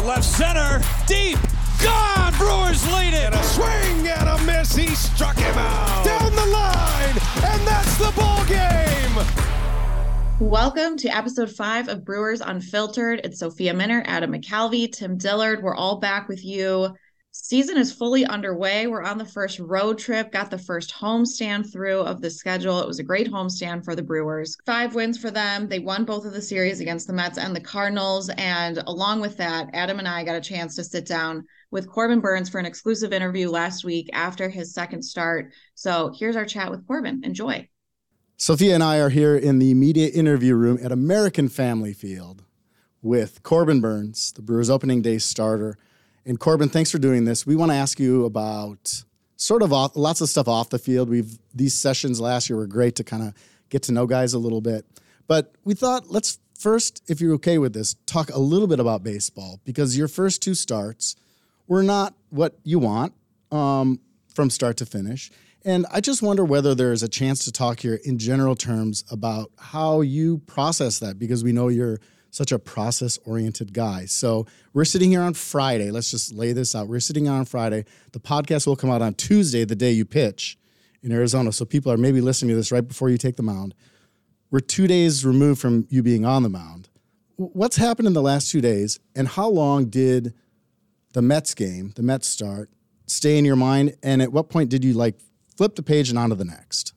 to left center, deep, gone. Brewers lead it. And a swing and a miss. He struck him out down the line, and that's the ball game. Welcome to episode five of Brewers Unfiltered. It's Sophia Minnaert, Adam McCalvy, Tim Dillard. We're all back with you season is fully underway. We're on the first road trip, got the first homestand through of the schedule. It was a great homestand for the Brewers. Five wins for them. They won both of the series against the Mets and the Cardinals. And along with that, Adam and I got a chance to sit down with Corbin Burnes for an exclusive interview last week after his second start. So here's our chat with Corbin. Enjoy. Sophia and I are here in the media interview room at American Family Field with Corbin Burnes, the Brewers opening day starter and Corbin, thanks for doing this. We want to ask you about sort of off, lots of stuff off the field. We've these sessions last year were great to kind of get to know guys a little bit. But we thought let's first, if you're okay with this, talk a little bit about baseball because your first two starts were not what you want um, from start to finish. And I just wonder whether there's a chance to talk here in general terms about how you process that because we know you're such a process oriented guy. So we're sitting here on Friday. Let's just lay this out. We're sitting on Friday. The podcast will come out on Tuesday, the day you pitch in Arizona. So people are maybe listening to this right before you take the mound. We're two days removed from you being on the mound. What's happened in the last two days, and how long did the Mets game, the Mets start, stay in your mind? And at what point did you like flip the page and on to the next?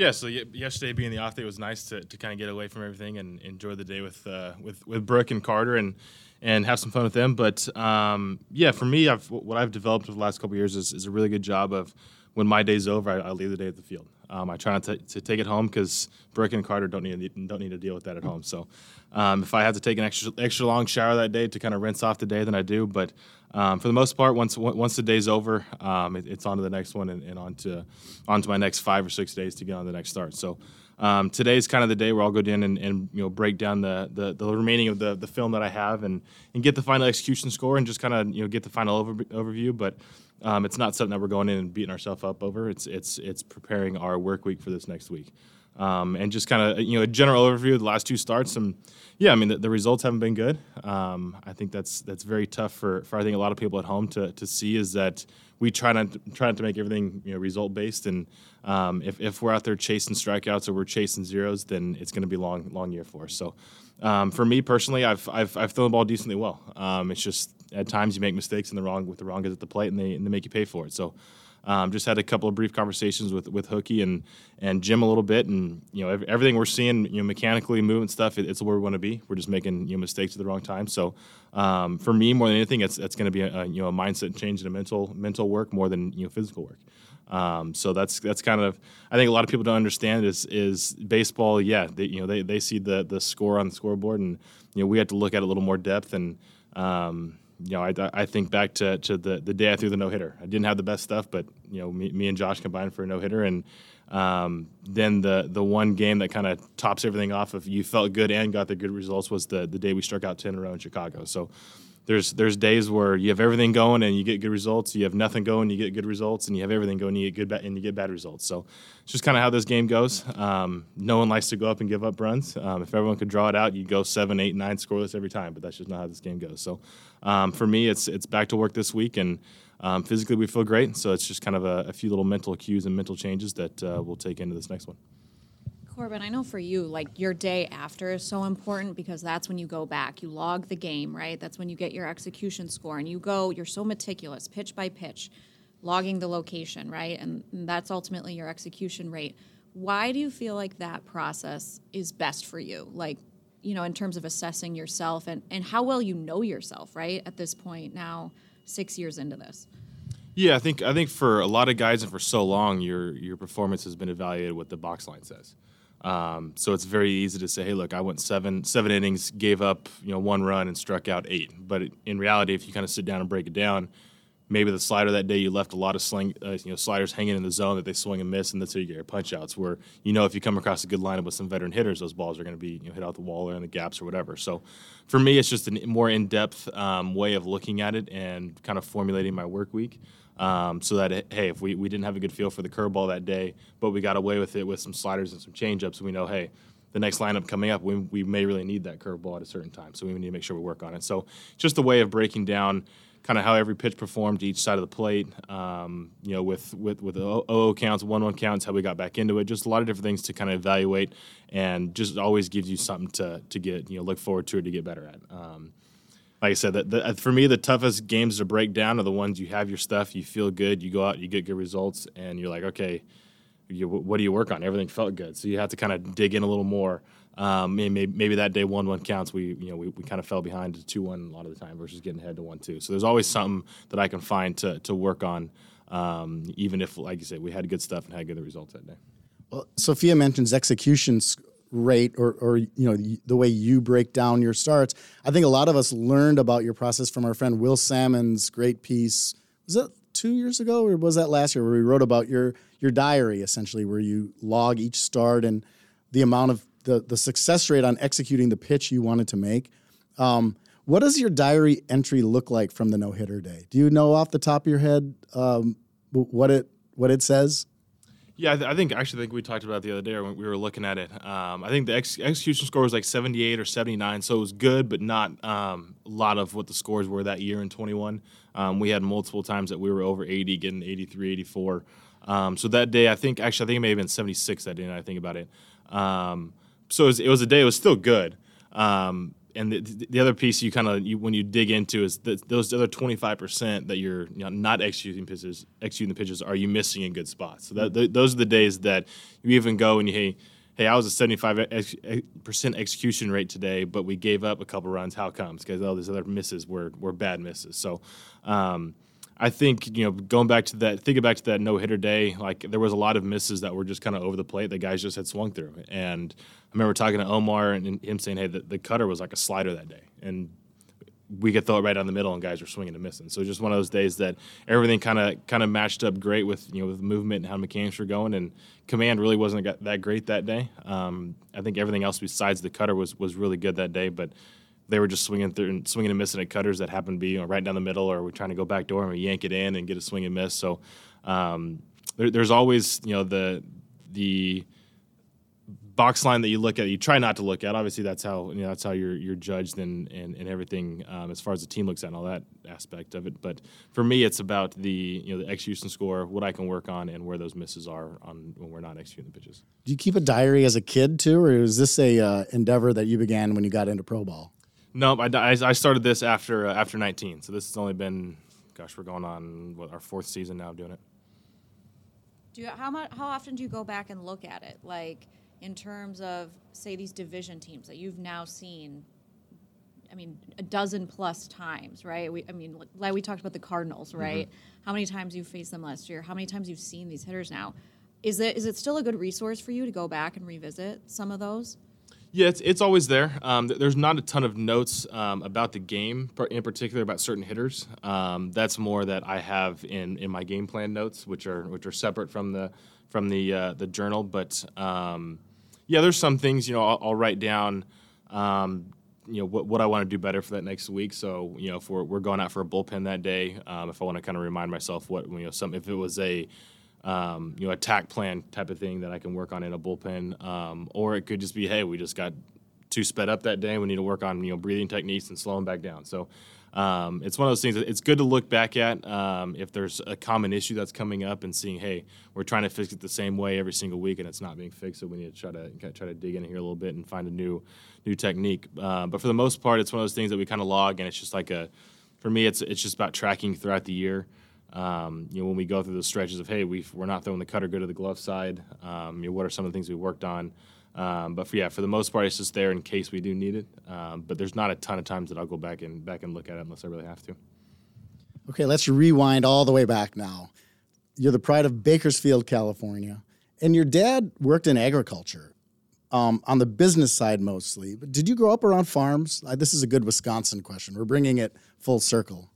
Yeah, so yesterday being the off day was nice to, to kind of get away from everything and enjoy the day with uh, with with Brooke and Carter and and have some fun with them. But um, yeah, for me, I've, what I've developed over the last couple years is, is, a really good job of when my day's over, I, I leave the day at the field. Um, I try not to, to take it home because Brooke and Carter don't need don't need to deal with that at home. So um, if I have to take an extra extra long shower that day to kind of rinse off the day, then I do. But um, for the most part, once once the day's over, um, it, it's on to the next one and, and on to on to my next five or six days to get on the next start. So um, today's kind of the day where I'll go in and, and you know break down the, the, the remaining of the, the film that I have and and get the final execution score and just kind of you know get the final over, overview. But um, it's not something that we're going in and beating ourselves up over. It's it's it's preparing our work week for this next week. Um, and just kind of you know a general overview of the last two starts. And yeah, I mean the, the results haven't been good. Um, I think that's that's very tough for, for I think a lot of people at home to, to see is that we try not to, try not to make everything you know result based. And um, if, if we're out there chasing strikeouts or we're chasing zeros, then it's going to be long long year for us. So um, for me personally, I've, I've I've thrown the ball decently well. Um, it's just at times you make mistakes in the wrong with the wrong guys at the plate, and they and they make you pay for it. So. Um, just had a couple of brief conversations with with Hookie and and Jim a little bit, and you know everything we're seeing, you know, mechanically movement stuff, it, it's where we want to be. We're just making you know mistakes at the wrong time. So um, for me, more than anything, it's it's going to be a, a, you know a mindset change and a mental mental work more than you know physical work. Um, so that's that's kind of I think a lot of people don't understand is is baseball. Yeah, they, you know they, they see the the score on the scoreboard, and you know we have to look at a little more depth and. Um, you know, I, I think back to, to the, the day I threw the no hitter. I didn't have the best stuff, but you know, me, me and Josh combined for a no hitter, and um, then the the one game that kind of tops everything off if you felt good and got the good results was the the day we struck out ten in a row in Chicago. So there's there's days where you have everything going and you get good results. You have nothing going, you get good results, and you have everything going, you get good and you get bad results. So it's just kind of how this game goes. Um, no one likes to go up and give up runs. Um, if everyone could draw it out, you go seven, eight, nine scoreless every time. But that's just not how this game goes. So um, for me, it's it's back to work this week, and um, physically we feel great. So it's just kind of a, a, few little mental cues and mental changes that uh, we'll take into this next one. Corbin, I know for you, like your day after is so important because that's when you go back. You log the game, right? That's when you get your execution score and you go, you're so meticulous, pitch by pitch, logging the location, right? And that's ultimately your execution rate. Why do you feel like that process is best for you? Like, you know, in terms of assessing yourself and, and how well you know yourself, right? At this point now, six years into this. Yeah, I think I think for a lot of guys and for so long, your your performance has been evaluated what the box line says. Um, so it's very easy to say, hey, look, I went seven seven innings, gave up you know one run and struck out eight. But in reality, if you kind of sit down and break it down, maybe the slider that day you left a lot of sling, uh, you know, sliders hanging in the zone that they swing and miss, and that's how you get your punch outs. Where you know if you come across a good lineup with some veteran hitters, those balls are going to be you know, hit out the wall or in the gaps or whatever. So for me, it's just a more in depth um, way of looking at it and kind of formulating my work week. Um, so that hey, if we, we didn't have a good feel for the curveball that day, but we got away with it with some sliders and some changeups, we know hey, the next lineup coming up, we, we may really need that curveball at a certain time. So we need to make sure we work on it. So just a way of breaking down kind of how every pitch performed each side of the plate. Um, you know, with with with the counts, one one counts, how we got back into it. Just a lot of different things to kind of evaluate, and just always gives you something to to get you know look forward to or to get better at. Um, like I said, the, for me, the toughest games to break down are the ones you have your stuff, you feel good, you go out, you get good results, and you're like, okay, you, what do you work on? Everything felt good, so you have to kind of dig in a little more. Um, maybe, maybe that day one one counts. We you know we, we kind of fell behind to two one a lot of the time versus getting ahead to one two. So there's always something that I can find to to work on, um, even if like you said we had good stuff and had good results that day. Well, Sophia mentions execution rate or, or you know the way you break down your starts. I think a lot of us learned about your process from our friend Will Sammon's great piece. Was that two years ago or was that last year where we wrote about your your diary essentially where you log each start and the amount of the the success rate on executing the pitch you wanted to make. Um, what does your diary entry look like from the no hitter day? Do you know off the top of your head um, what it what it says? Yeah, I, th- I, think actually I think we talked about it the other day when we were looking at it. Um, I think the ex- execution score was like 78 or 79, so it was good, but not um, a lot of what the scores were that year in 21. Um, we had multiple times that we were over 80, getting 83, 84. Um, so that day, I think actually I think it may have been 76 that day. I think about it. Um, so it was, it was, a day. It was still good. Um, and the, the other piece you kind of when you dig into is those other 25% that you're you know, not executing pitches executing the pitches are you missing in good spots? So that, those are the days that you even go and you hey hey i was a 75% execution rate today but we gave up a couple runs. How comes? Because all these other misses were, were bad misses. So um, I think you know going back to that, thinking back to that no hitter day, like there was a lot of misses that were just kind of over the plate. The guys just had swung through, and I remember talking to Omar and him saying, "Hey, the, the cutter was like a slider that day," and we could throw it right down the middle, and guys were swinging and missing. So just one of those days that everything kind of kind of matched up great with you know with movement and how mechanics were going, and command really wasn't that great that day. Um, I think everything else besides the cutter was was really good that day, but they were just swinging through and swinging and missing at cutters that happened to be you know, right down the middle, or we're trying to go back door and we yank it in and get a swing and miss. So um, there, there's always you know the the box line that you look at, you try not to look at. Obviously, that's how you know, that's how you're you're judged and and, and everything um, as far as the team looks at and all that aspect of it. But for me, it's about the you know the execution score, what I can work on, and where those misses are on when we're not executing the pitches. Do you keep a diary as a kid too, or is this a uh, endeavor that you began when you got into pro ball? No, I, I started this after uh, after 19. So this has only been, gosh, we're going on what our fourth season now doing it. Do you, how much? How often do you go back and look at it? Like in terms of say these division teams that you've now seen. I mean, a dozen plus times, right? We, I mean, like we talked about the Cardinals, mm-hmm. right? Mm-hmm. How many times you faced them last year? How many times you've seen these hitters now? Is it is it still a good resource for you to go back and revisit some of those? Yeah, it's, it's always there. Um, there's not a ton of notes um, about the game, in particular about certain hitters. Um, that's more that I have in, in my game plan notes, which are which are separate from the from the uh, the journal. But um, yeah, there's some things you know I'll, I'll write down. Um, you know what, what I want to do better for that next week. So you know if we're, we're going out for a bullpen that day, um, if I want to kind of remind myself what you know some if it was a um, you know, attack plan type of thing that I can work on in a bullpen. Um, or it could just be, hey, we just got too sped up that day. We need to work on you know breathing techniques and slowing back down. So um, it's one of those things that it's good to look back at um, if there's a common issue that's coming up and seeing, hey, we're trying to fix it the same way every single week and it's not being fixed. So we need to try to try to dig in here a little bit and find a new new technique. Uh, but for the most part, it's one of those things that we kind of log and it's just like a for me, it's it's just about tracking throughout the year. Um, you know, when we go through those stretches of, hey, we are not throwing the cutter good to the glove side. Um, you know, what are some of the things we worked on? Um, but for, yeah, for the most part, it's just there in case we do need it. Um, but there's not a ton of times that I'll go back and back and look at it unless I really have to. Okay, let's rewind all the way back now. You're the pride of Bakersfield, California, and your dad worked in agriculture. um, on the business side mostly. But did you grow up around farms? This is a good Wisconsin question. We're bringing it full circle.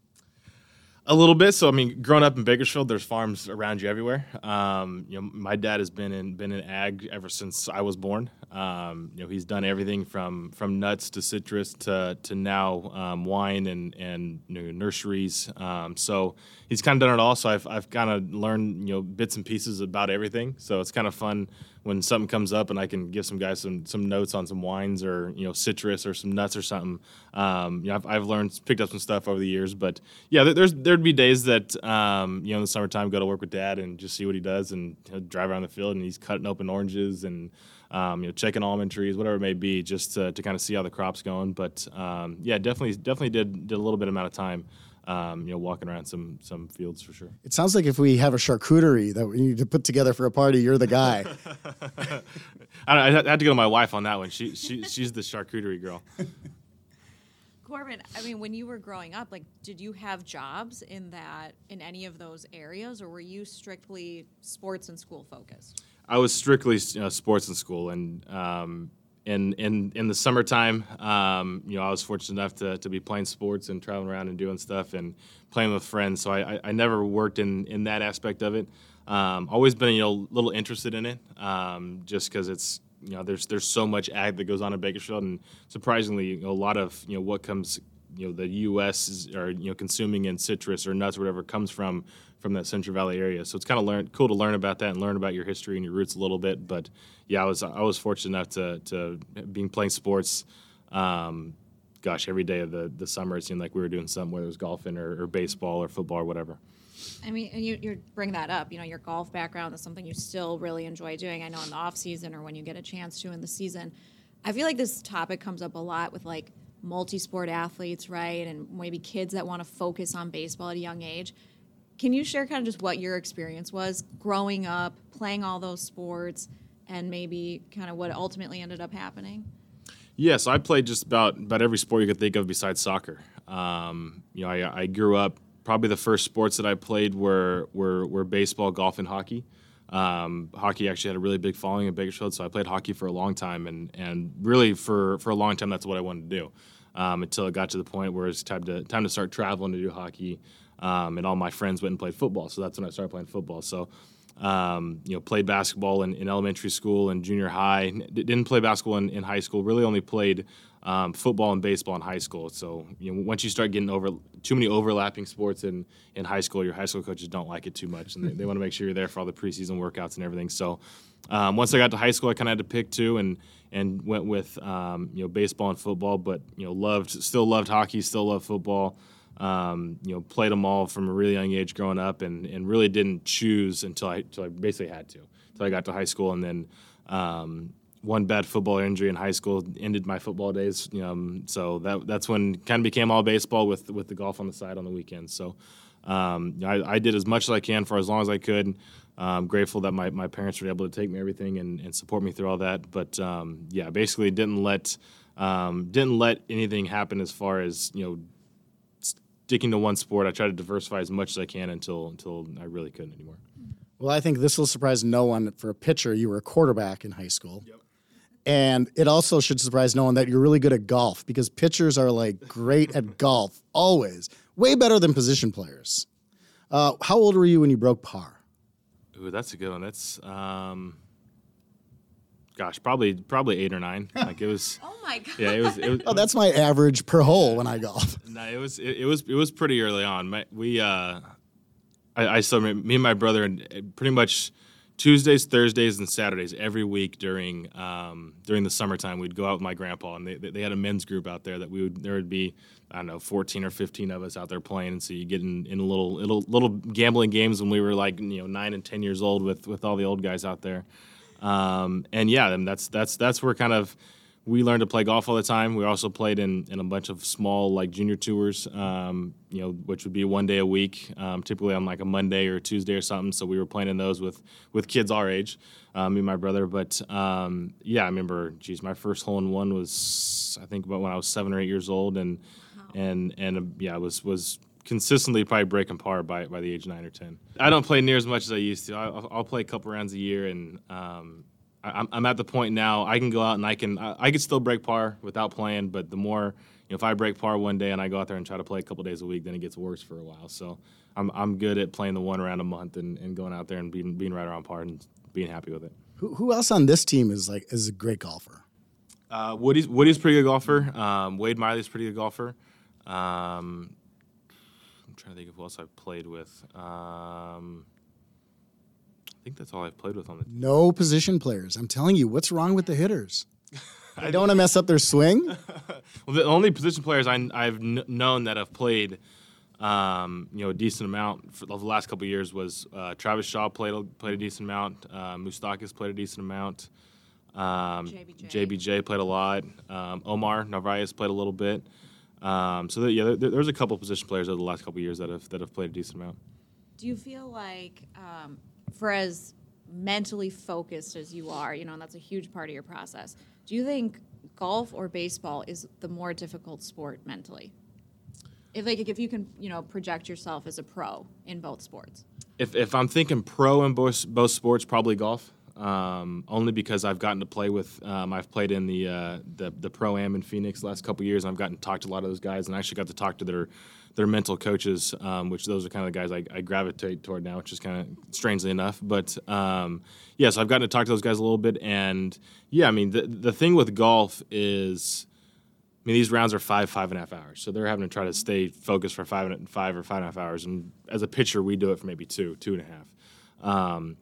A little bit. So I mean, growing up in Bakersfield, there's farms around you everywhere. Um, you know, my dad has been in been in ag ever since I was born. Um, you know, he's done everything from from nuts to citrus to to now um, wine and and you know, nurseries. Um, so he's kind of done it all. So I've I've kind of learned you know bits and pieces about everything. So it's kind of fun when something comes up and I can give some guys some some notes on some wines or you know citrus or some nuts or something. Um, you know, I've, I've learned picked up some stuff over the years, but yeah, there's there'd be days that um, you know in the summertime go to work with dad and just see what he does and you know, drive around the field and he's cutting open oranges and. Um, you know, checking almond trees, whatever it may be, just to, to kind of see how the crop's going. But um, yeah, definitely, definitely did did a little bit amount of time um, you know, walking around some some fields for sure. It sounds like if we have a charcuterie that we need to put together for a party, you're the guy. I, I, had to go to my wife on that one. She, she she's the charcuterie girl. Corbin, I mean, when you were growing up, like, did you have jobs in that in any of those areas, or were you strictly sports and school focused? I was strictly you know, sports and school, and um, in in in the summertime, um, you know, I was fortunate enough to, to be playing sports and traveling around and doing stuff and playing with friends. So I, I, I never worked in in that aspect of it. Um, always been you know a little interested in it, um, just because it's you know there's there's so much ag that goes on in Bakersfield, and surprisingly, you know, a lot of you know what comes you know the U.S. is, are you know consuming in citrus or nuts or whatever comes from from that Central Valley area. So it's kind of learn, cool to learn about that and learn about your history and your roots a little bit. But yeah, I was I was fortunate enough to to being playing sports. Um, gosh, every day of the, the summer it seemed like we were doing something, whether it was golfing or, or baseball or football or whatever. I mean, and you, you bring that up. You know, your golf background is something you still really enjoy doing. I know in the off season or when you get a chance to in the season. I feel like this topic comes up a lot with like multi-sport athletes, right? And maybe kids that want to focus on baseball at a young age. Can you share kind of just what your experience was growing up, playing all those sports, and maybe kind of what ultimately ended up happening? Yes, I played just about about every sport you could think of besides soccer. Um, you know, I, I, grew up. Probably the first sports that I played were were, were baseball, golf, and hockey. Um, hockey actually had a really big following in Bakersfield, so I played hockey for a long time, and and really for for a long time that's what I wanted to do. Um, until it got to the point where it's time to time to start traveling to do hockey. Um, and all my friends went and played football. So that's when I started playing football. So, um, you know, played basketball in, in, elementary school and junior high. Didn't play basketball in, in, high school. Really only played um, football and baseball in high school. So, you know, once you start getting over too many overlapping sports in, in high school, your high school coaches don't like it too much, and they, they want to make sure you're there for all the preseason workouts and everything. So, um, once I got to high school, I kind of had to pick two, and and went with um, you know baseball and football. But you know, loved still loved hockey, still loved football. Um, you know, played them all from a really young age growing up, and, and really didn't choose until I until I basically had to until I got to high school, and then um, one bad football injury in high school ended my football days. Um, so that that's when kind of became all baseball with with the golf on the side on the weekends. So um, I, I, did as much as I can for as long as I could. I'm grateful that my, my parents were able to take me everything and, and support me through all that. But um, yeah, basically didn't let um, didn't let anything happen as far as you know sticking to one sport. I try to diversify as much as I can until until I really couldn't anymore. Well, I think this will surprise no one. For a pitcher, you were a quarterback in high school. Yep. And it also should surprise no one that you're really good at golf because pitchers are like great at golf always, way better than position players. Uh, how old were you when you broke par? Ooh, that's a good one. That's um, gosh, probably probably eight or nine. Like it was. oh my god. Yeah, it was. It was oh, that's my average per hole when I golf. No, it was it, it was it was pretty early on. My, we uh, I, I still me and my brother and uh, pretty much Tuesdays, Thursdays, and Saturdays every week during um, during the summertime we'd go out with my grandpa and they they had a men's group out there that we would there would be I don't know 14 or 15 of us out there playing and so you get in, in little little little gambling games when we were like you know nine and ten years old with with all the old guys out there. Um, and yeah, and that's that's that's where kind of we learned to play golf all the time. We also played in, in a bunch of small like junior tours, um, you know, which would be one day a week, um, typically on like a Monday or a Tuesday or something. So we were playing in those with with kids our age, um, me and my brother. But um, yeah, I remember, geez, my first hole in one was I think about when I was seven or eight years old, and wow. and and uh, yeah, was was consistently probably breaking par by, by the age of nine or ten. I don't play near as much as I used to. I'll, I'll play a couple rounds a year, and um, I, am at the point now I can go out and I can I, I can still break par without playing, but the more you know, if I break par one day and I go out there and try to play a couple days a week, then it gets worse for a while. So I'm I'm good at playing the one round a month and, and going out there and being being right around par and being happy with it. Who, who else on this team is like is a great golfer? Uh, Woody's Woody's pretty good golfer. Um, Wade Miley's pretty good golfer. Um, I'm trying to think of who else I've played with. Um, I think that's all I've played with on the team. No position players. I'm telling you, what's wrong with the hitters? I don't want to mess up their swing. well, the only position players I, have kn- known that have played, um, you know, a decent amount for the last couple years was uh, Travis Shaw played played a decent amount. Uh, Moustakas played a decent amount. Um, JBJ. JBJ. played a lot. Um, Omar Narvaez played a little bit. Um, so yeah, there, there's a couple position players over the last couple years that have that have played a decent amount. Do you feel like, um, for as mentally focused as you are, you know, and that's a huge part of your process. Do you think golf or baseball is the more difficult sport mentally? If like if you can, you know, project yourself as a pro in both sports. If if I'm thinking pro in both both sports, probably golf. Um, only because I've gotten to play with. Um, I've played in the uh, the, the pro am in Phoenix the last couple years, and I've gotten to talk to a lot of those guys, and I actually got to talk to their their mental coaches, um, which those are kind of the guys I, I, gravitate toward now, which is kind of strangely enough. But um, yeah, so I've gotten to talk to those guys a little bit, and yeah, I mean the the thing with golf is. I mean, these rounds are five, five and a half hours, so they're having to try to stay focused for five and five or five and a half hours. And as a pitcher, we do it for maybe two, two and a half. Um,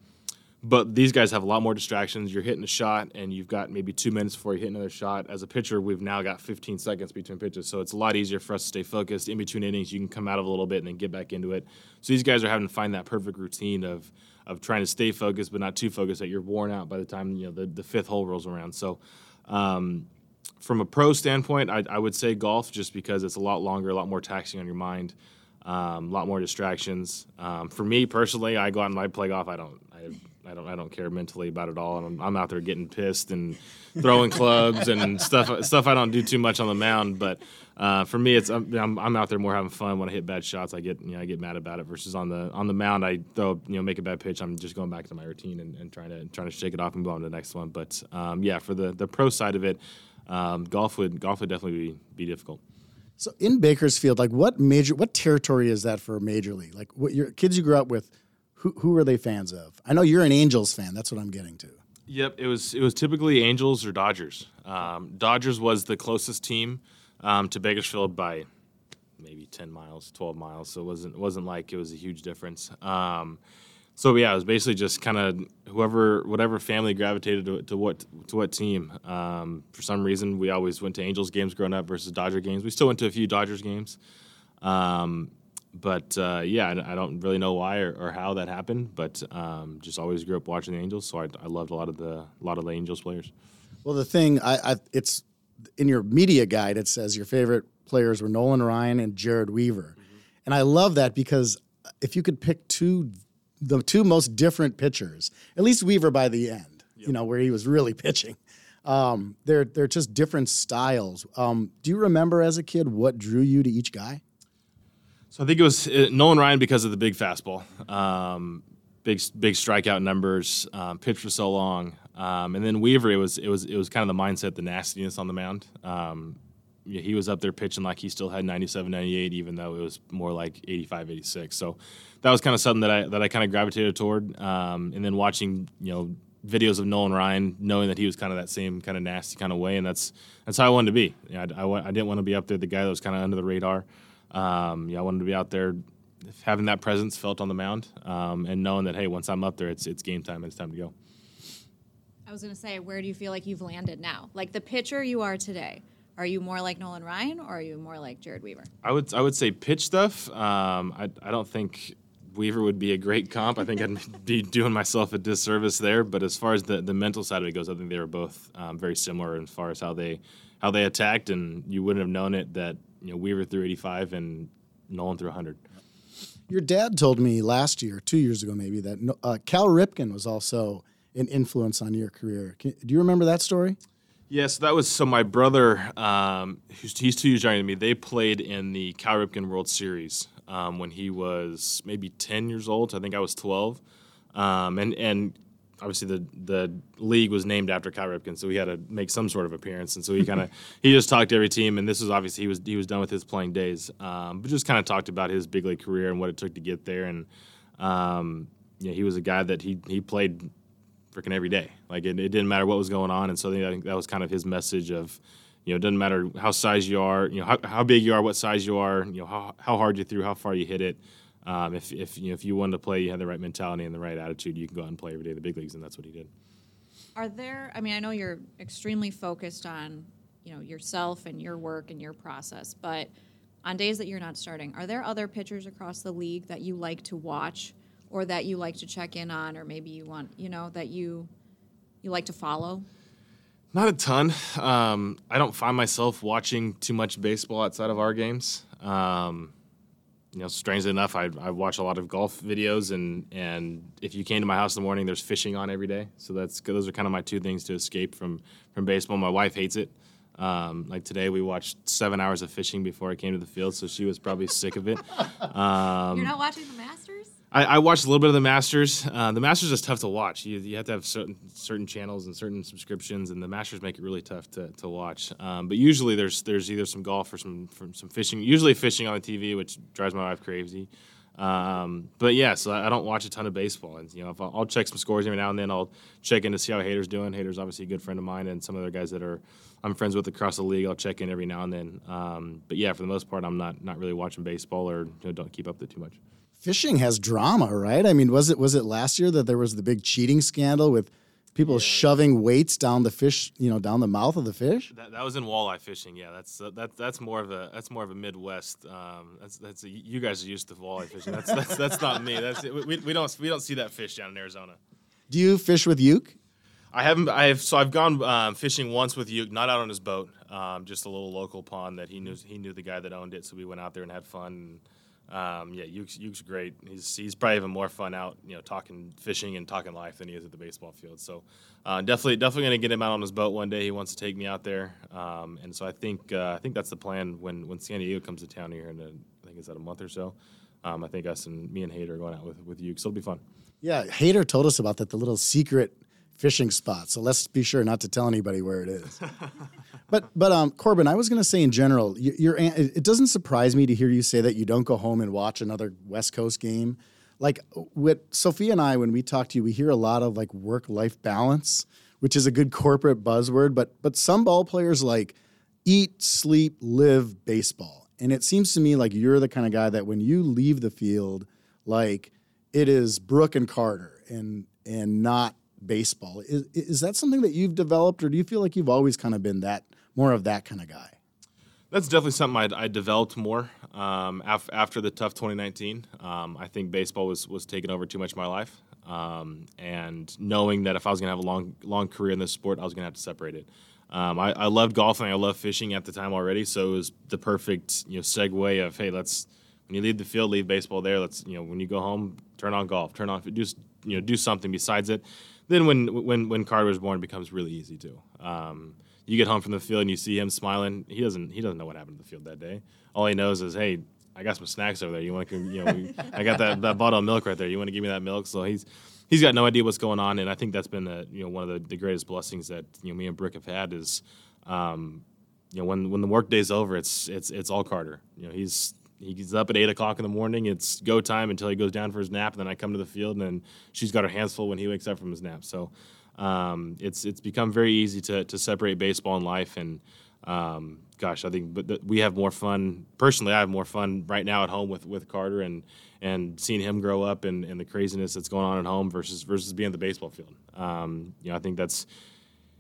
but these guys have a lot more distractions. You're hitting a shot, and you've got maybe two minutes before you hit another shot. As a pitcher, we've now got 15 seconds between pitches, so it's a lot easier for us to stay focused. In between innings, you can come out of a little bit and then get back into it. So these guys are having to find that perfect routine of of trying to stay focused, but not too focused that you're worn out by the time you know the, the fifth hole rolls around. So. Um, from a pro standpoint, I, I, would say golf just because it's a lot longer, a lot more taxing on your mind, um, a lot more distractions. Um, for me personally, I go out and I play golf. I don't. I, I don't I don't care mentally about it all. I'm, I'm out there getting pissed and throwing clubs and stuff stuff I don't do too much on the mound. But uh, for me, it's I'm, I'm, out there more having fun. When I hit bad shots, I get you know I get mad about it. Versus on the on the mound, I throw you know make a bad pitch. I'm just going back to my routine and, and trying to trying to shake it off and go on to the next one. But um, yeah, for the the pro side of it, um, golf would golf would definitely be, be difficult. So in Bakersfield, like what major what territory is that for a major league? Like what your kids you grew up with who who are they fans of? I know you're an Angels fan. That's what I'm getting to. Yep, it was it was typically Angels or Dodgers. Um, Dodgers was the closest team um, to Bakersfield by maybe 10 miles, 12 miles. So it wasn't wasn't like it was a huge difference. Um, so yeah, it was basically just kind of whoever, whatever family gravitated to, to what to what team. Um, for some reason, we always went to Angels games growing up versus Dodger games. We still went to a few Dodgers games. Um, but uh, yeah, I, I, don't really know why or, or how that happened, but um, just always grew up watching the Angels, so I, I, loved a lot of the a lot of the Angels players. Well, the thing I, I, it's in your media guide. It says your favorite players were Nolan Ryan and Jered Weaver, mm-hmm. and I love that because if you could pick two, the two most different pitchers, at least Weaver by the end, yep. you know, where he was really pitching. Um, they're they're just different styles. Um, do you remember as a kid what drew you to each guy? So I think it was uh, Nolan Ryan because of the big fastball, um, big big strikeout numbers, um, pitch for so long, um, and then Weaver. It was it was it was kind of the mindset, the nastiness on the mound. Um, yeah, he was up there pitching like he still had 97, 98, even though it was more like 85, 86. So that was kind of something that I that I kind of gravitated toward. Um, and then watching you know videos of Nolan Ryan, knowing that he was kind of that same kind of nasty kind of way, and that's that's how I wanted to be. Yeah, I, I, I didn't want to be up there the guy that was kind of under the radar. Um, yeah, I wanted to be out there, having that presence felt on the mound, um, and knowing that hey, once I'm up there, it's it's game time. and It's time to go. I was going to say, where do you feel like you've landed now? Like the pitcher you are today. Are you more like Nolan Ryan, or are you more like Jered Weaver? I would I would say pitch stuff. Um, I I don't think Weaver would be a great comp. I think I'd be doing myself a disservice there. But as far as the, the mental side of it goes, I think they were both um, very similar as far as how they how they attacked, and you wouldn't have known it that you know Weaver threw 85 and Nolan threw 100. Your dad told me last year, two years ago maybe, that uh, Cal Ripken was also an influence on your career. Can, do you remember that story? Yes, yeah, so that was so. My brother, um, he's, he's, two years younger than me. They played in the Cal Ripken World Series um, when he was maybe 10 years old. I think I was 12, um, and and obviously the the league was named after Cal Ripken, so he had to make some sort of appearance, and so he kind of he just talked to every team, and this was obviously he was he was done with his playing days, um, but just kind of talked about his big league career and what it took to get there, and um, yeah, he was a guy that he he played freaking every day, like it, it didn't matter what was going on, and so I think that was kind of his message of. You know, it doesn't matter how size you are, you know, how, how big you are, what size you are, you know, how, how hard you threw, how far you hit it. Um, if if you know if you wanted to play, you had the right mentality and the right attitude, you can go out and play every day in the big leagues, and that's what he did. Are there? I mean, I know you're extremely focused on you know yourself and your work and your process, but on days that you're not starting, are there other pitchers across the league that you like to watch or that you like to check in on, or maybe you want you know that you you like to follow? Not a ton. Um, I don't find myself watching too much baseball outside of our games. Um, you know, strangely enough, I, I watch a lot of golf videos, and and if you came to my house in the morning, there's fishing on every day. So that's those are kind of my two things to escape from from baseball. My wife hates it. Um, like today, we watched seven hours of fishing before I came to the field, so she was probably sick of it. Um, You're not watching the Masters. I, I, watched a little bit of the Masters. Uh, the Masters is tough to watch. You, you have to have certain certain channels and certain subscriptions, and the Masters make it really tough to, to watch. Um, but usually there's there's either some golf or some some fishing. Usually fishing on the TV, which drives my wife crazy. Um, but yeah, so I, I, don't watch a ton of baseball, and you know, I'll, I'll, check some scores every now and then. I'll check in to see how Hader's doing. Hader's obviously a good friend of mine, and some other guys that are I'm friends with across the league. I'll check in every now and then. Um, but yeah, for the most part, I'm not not really watching baseball or you know, don't keep up with it too much fishing has drama, right? I mean, was it was it last year that there was the big cheating scandal with people yeah. shoving weights down the fish, you know, down the mouth of the fish? That, that was in walleye fishing. Yeah, that's uh, that, that's more of a that's more of a Midwest. Um, that's that's a, you guys are used to walleye fishing. That's that's that's not me. That's we, we don't we don't see that fish down in Arizona. Do you fish with uke? I haven't. I've so I've gone um, fishing once with Uke, not out on his boat, um, just a little local pond that he knew. He knew the guy that owned it, so we went out there and had fun. And, um, yeah, Uke's, Uke's great. He's he's probably even more fun out, you know, talking fishing and talking life than he is at the baseball field. So uh, definitely definitely gonna get him out on his boat one day. He wants to take me out there, um, and so I think uh, I think that's the plan when when San Diego comes to town here in a, I think it's at a month or so. Um, I think us and me and Hader are going out with with Uke, so it'll be fun. Yeah, Hader told us about that the little secret fishing spot. So let's be sure not to tell anybody where it is. But but um, Corbin, I was going to say in general, you're, it doesn't surprise me to hear you say that you don't go home and watch another West Coast game. Like with Sophia and I, when we talk to you, we hear a lot of like work life balance, which is a good corporate buzzword. But but some ball players like eat, sleep, live baseball, and it seems to me like you're the kind of guy that when you leave the field, like it is Brooke and Carter, and and not baseball. Is, is that something that you've developed, or do you feel like you've always kind of been that more of that kind of guy? That's definitely something I, I developed more um, af- after the tough 2019. Um, I think baseball was was taking over too much of my life, um, and knowing that if I was going to have a long long career in this sport, I was going to have to separate it. Um, I, I loved golfing. I loved fishing at the time already, so it was the perfect you know segue of hey, let's when you leave the field, leave baseball there. Let's you know when you go home, turn on golf, turn off, do you know do something besides it. Then when when when Carter was born, it becomes really easy too. Um, you get home from the field and you see him smiling. He doesn't he doesn't know what happened to the field that day. All he knows is, hey, I got some snacks over there. You want to you know we, I got that, that bottle of milk right there. You want to give me that milk? So he's he's got no idea what's going on, and I think that's been the, you know one of the, the greatest blessings that you know me and Brooke have had is. Um, you know, when when the workday's over, it's it's it's all Carter. You know, he's he's up at eight o'clock in the morning. It's go time until he goes down for his nap, and then I come to the field, and then she's got her hands full when he wakes up from his nap. So um, it's it's become very easy to to separate baseball and life, and um, gosh, I think but we have more fun. Personally, I have more fun right now at home with with Carter and and seeing him grow up and, and the craziness that's going on at home versus versus being at the baseball field. Um, you know, I think that's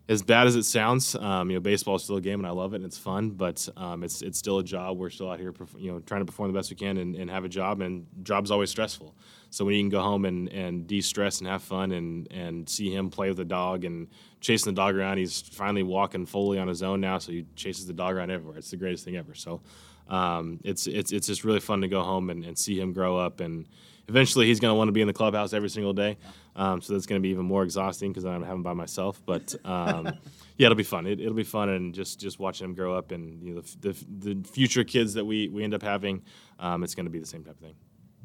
as bad as it sounds, um, you know, baseball is still a game and I love it and it's fun, but um, it's it's still a job. We're still out here, you know, trying to perform the best we can and, and, have a job, and job's always stressful. So when you can go home and, and de-stress and have fun and, and see him play with the dog and chasing the dog around, he's finally walking fully on his own now, so he chases the dog around everywhere. It's the greatest thing ever. So um, it's it's it's just really fun to go home and, and see him grow up and eventually he's going to want to be in the clubhouse every single day. Um, so that's going to be even more exhausting because I'm having by myself. But um, yeah, it'll be fun. It, will be fun, and just just watching them grow up and you know the, the, the future kids that we we end up having, um, it's going to be the same type of thing.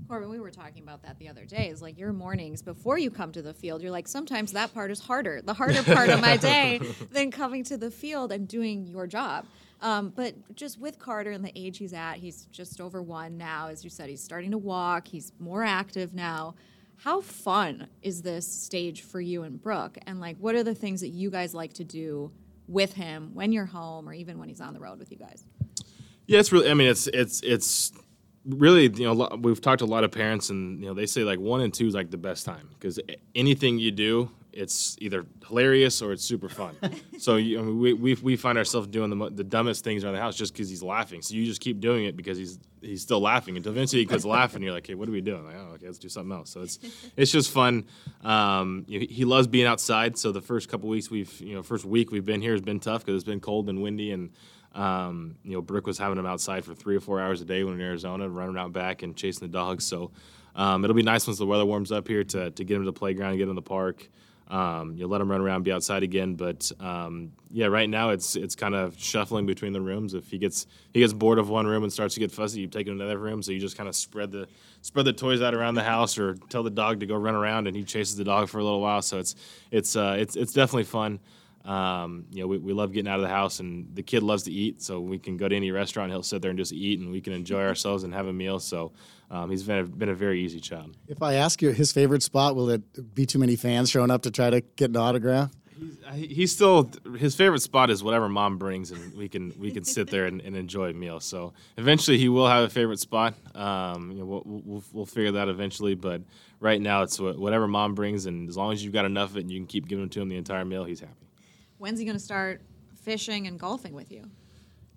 Corbin, we were talking about that the other day. Is like your mornings before you come to the field, you're like, sometimes that part is harder, the harder part of my day than coming to the field and doing your job. Um, but just with Carter and the age he's at, he's just over one now. As you said, he's starting to walk, he's more active now. How fun is this stage for you and Brooke? And like, what are the things that you guys like to do with him when you're home or even when he's on the road with you guys? Yeah, it's really. I mean, it's it's it's really you know we've talked to a lot of parents and you know they say like one and two is like the best time because anything you do it's either hilarious or it's super fun. So you, I mean, we, we we find ourselves doing the, the dumbest things around the house just because he's laughing. So you just keep doing it because he's he's still laughing. Until eventually he quits laughing you're like hey what are we doing? Like oh okay let's do something else. So it's it's just fun. Um, you know, he loves being outside. So the first couple weeks we've you know first week we've been here has been tough because it's been cold and windy and um, you know, Brooke was having him outside for three or four hours a day when in Arizona, running out back and chasing the dogs. So um, it'll be nice once the weather warms up here to, to get him to the playground, get him to the park. Um, you let him run around, be outside again. But um, yeah, right now it's it's kind of shuffling between the rooms. If he gets he gets bored of one room and starts to get fussy, you take him to another room. So you just kind of spread the spread the toys out around the house, or tell the dog to go run around, and he chases the dog for a little while. So it's it's uh, it's it's definitely fun. Um, you know, we, we love getting out of the house, and the kid loves to eat, so we can go to any restaurant. He'll sit there and just eat, and we can enjoy ourselves and have a meal. So um, he's been a, been a very easy child. If I ask you his favorite spot, will it be too many fans showing up to try to get an autograph? He's, he's still his favorite spot is whatever mom brings, and we can we can sit there and, and enjoy a meal. So eventually, he will have a favorite spot. Um, you know, we'll, we'll, we'll figure that eventually, but right now it's whatever mom brings, and as long as you've got enough of it and you can keep giving it to him the entire meal, he's happy. When's he going to start fishing and golfing with you?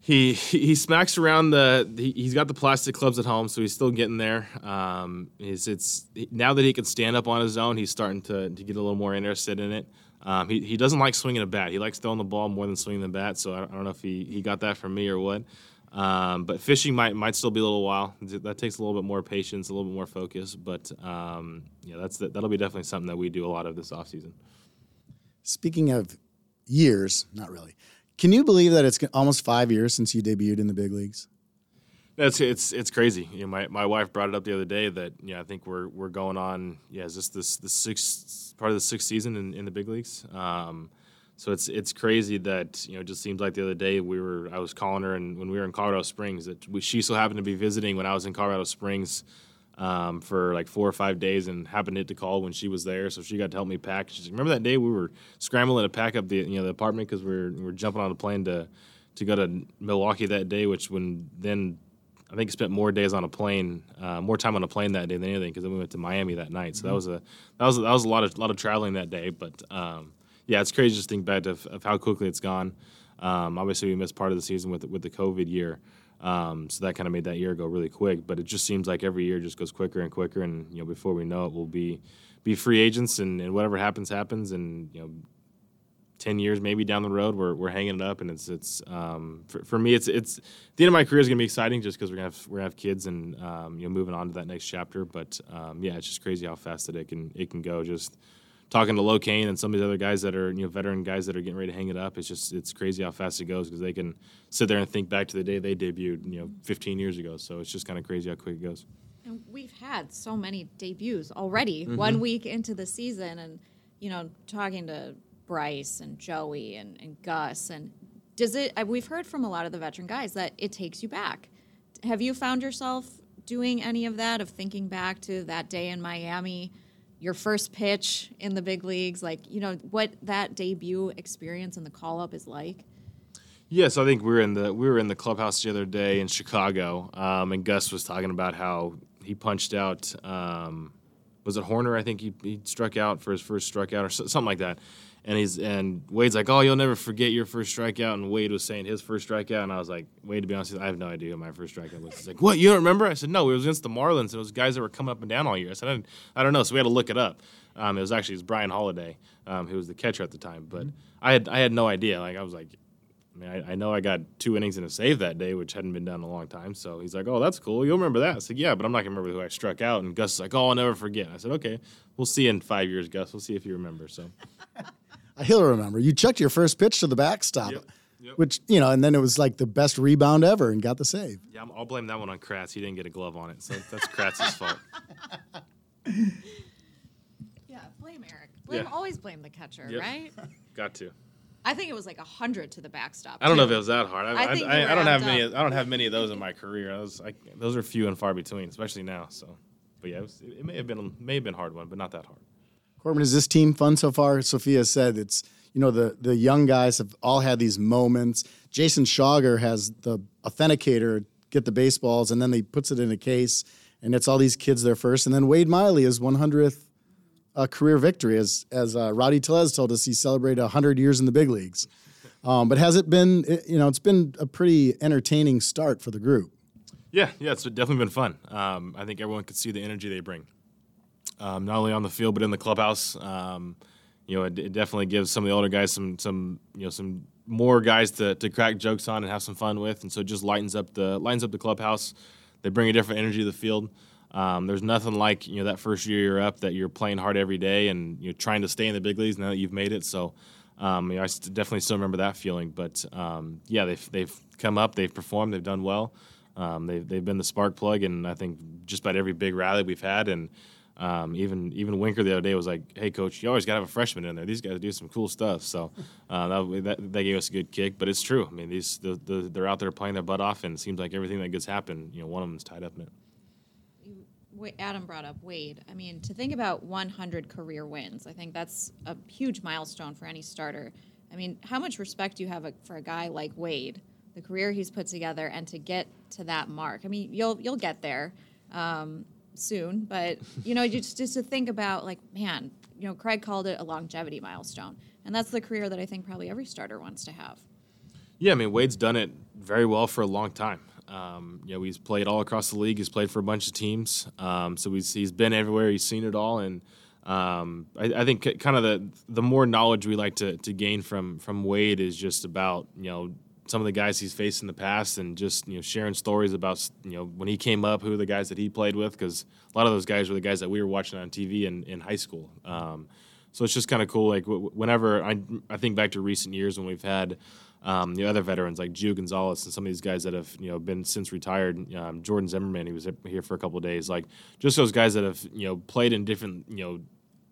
He he smacks around the. He, has got the plastic clubs at home, so he's still getting there. Um, he's, it's now that he can stand up on his own, he's starting to, to get a little more interested in it. Um, he, he doesn't like swinging a bat. He likes throwing the ball more than swinging the bat. So I don't, I don't know if he, he got that from me or what. Um, but fishing might might still be a little while. That takes a little bit more patience, a little bit more focus. But um, yeah, that's that'll be definitely something that we do a lot of this off season. Speaking of years, not really. Can you believe that it's almost five years since you debuted in the big leagues? That's it's it's crazy. You know, my, my wife brought it up the other day that yeah, I think we're we're going on. Yeah, is this this the sixth part of the sixth season in, in the big leagues? Um, so it's it's crazy that you know it just seems like the other day we were I was calling her and when we were in Colorado Springs that we, she so happened to be visiting when I was in Colorado Springs um, for like four or five days and happened to hit the call when she was there. So she got to help me pack. She's like, remember that day we were scrambling to pack up the you know the apartment because we were, we were jumping on a plane to to go to Milwaukee that day, which when then I think spent more days on a plane, uh, more time on a plane that day than anything because then we went to Miami that night. So mm-hmm. that was a that was that was a lot of lot of traveling that day. But um, yeah, it's crazy to think back of, of how quickly it's gone. Um, obviously, we missed part of the season with with the COVID year. Um, so that kind of made that year go really quick. But it just seems like every year just goes quicker and quicker, and you know before we know it, we'll be be free agents, and, and whatever happens happens, and you know. 10 years maybe down the road we're, we're hanging it up and it's it's um, for, for me it's it's the end of my career is gonna be exciting just because we're gonna have we're gonna have kids and um, you know moving on to that next chapter but um, yeah it's just crazy how fast that it can it can go just talking to Locaine and some of these other guys that are you know veteran guys that are getting ready to hang it up. It's just it's crazy how fast it goes because they can sit there and think back to the day they debuted you know 15 years ago. So it's just kind of crazy how quick it goes. And we've had so many debuts already mm-hmm. one week into the season, and you know talking to Bryce and Joey and, and Gus and does it? We've heard from a lot of the veteran guys that it takes you back. Have you found yourself doing any of that of thinking back to that day in Miami? Your first pitch in the big leagues, like you know what that debut experience and the call up is like. Yes, I think we were in the we were in the clubhouse the other day in Chicago, um, and Gus was talking about how he punched out. Um, was it Hoerner? I think he, he struck out for his first strikeout or something like that and he's and Wade's like, "Oh, you'll never forget your first strikeout." And Wade was saying his first strikeout, and I was like, "Wade, to be honest, I have no idea what my first strikeout was." He's like, "What? You don't remember?" I said, "No, it was against the Marlins. And it was guys that were coming up and down all year." I said, "I, I don't know." So we had to look it up. Um, it was actually it was Bryan Holaday, um, who was the catcher at the time, but mm-hmm. I had I had no idea. Like I was like. I mean, I, I, know I got two innings and a save that day, which hadn't been done in a long time. So he's like, "Oh, that's cool. You'll remember that." I said, "Yeah, but I'm not gonna remember who I struck out." And Gus is like, "Oh, I'll never forget." I said, "Okay, we'll see in five years, Gus. We'll see if you remember." So He'll remember. You chucked your first pitch to the backstop. Yep. yep. which you know, and then it was like the best rebound ever and got the save. Yeah, I'll blame that one on Kratz. He didn't get a glove on it, so that's Kratz's fault. Yeah, blame Erik. Blame yeah. always blame the catcher, yep. right? Got to. I think it was like a hundred to the backstop. I don't know if it was that hard. I, I, I, I don't have many. I don't have many of those in my career. Was, those are few and far between, especially now. So, but yeah, it, was, it may have been may have been hard one, but not that hard. Corbin, is this team fun so far? Sophia said it's you know the the young guys have all had these moments. Jason Schauger has the authenticator get the baseballs, and then he puts it in a case, and it's all these kids there first. And then Wade Miley is 100th uh, career victory, as as uh, Rowdy Tellez told us, he celebrated 100 years in the big leagues. Um, but has it been? You know, it's been a pretty entertaining start for the group. Yeah, yeah, it's definitely been fun. Um, I think everyone could see the energy they bring um, not only on the field but in the clubhouse. Um, you know, it, it, definitely gives some of the older guys some some you know some more guys to, to crack jokes on and have some fun with, and so it just lightens up the lightens up the clubhouse. They bring a different energy to the field. Um, there's nothing like you know that first year you're up that you're playing hard every day and you're trying to stay in the big leagues now that you've made it. So um, you know, I definitely still remember that feeling. But um, yeah, they've they've come up, they've performed, they've done well. Um, they've they've been the spark plug, and I think just about every big rally we've had and um, even even Winker the other day was like, "Hey, coach, you always got to have a freshman in there. These guys do some cool stuff." So uh, that, that, that gave us a good kick. But it's true. I mean, these the, the, they're out there playing their butt off, and it seems like everything that gets happened, you know, one of them's tied up in it. Adam brought up Wade. I mean, to think about 100 career wins, I think that's a huge milestone for any starter. I mean, how much respect do you have for a guy like Wade, the career he's put together, and to get to that mark? I mean, you'll you'll get there. Um, soon, but you know, just just to think about like, man, you know, Craig called it a longevity milestone, and that's the career that I think probably every starter wants to have. Yeah, I mean, Wade's done it very well for a long time. Um, you know, he's played all across the league. He's played for a bunch of teams, um, so he's he's been everywhere. He's seen it all, and um, I, I, think kind of the the more knowledge we like to to gain from from Wade is just about you know some of the guys he's faced in the past and just you know sharing stories about you know when he came up who the guys that he played with because a lot of those guys were the guys that we were watching on TV in, in high school. Um, so it's just kind of cool like w- whenever I, I think back to recent years when we've had um, the other veterans like Gio Gonzalez and some of these guys that have you know been since retired um, Jordan Zimmermann, he was here for a couple days like just those guys that have you know played in different you know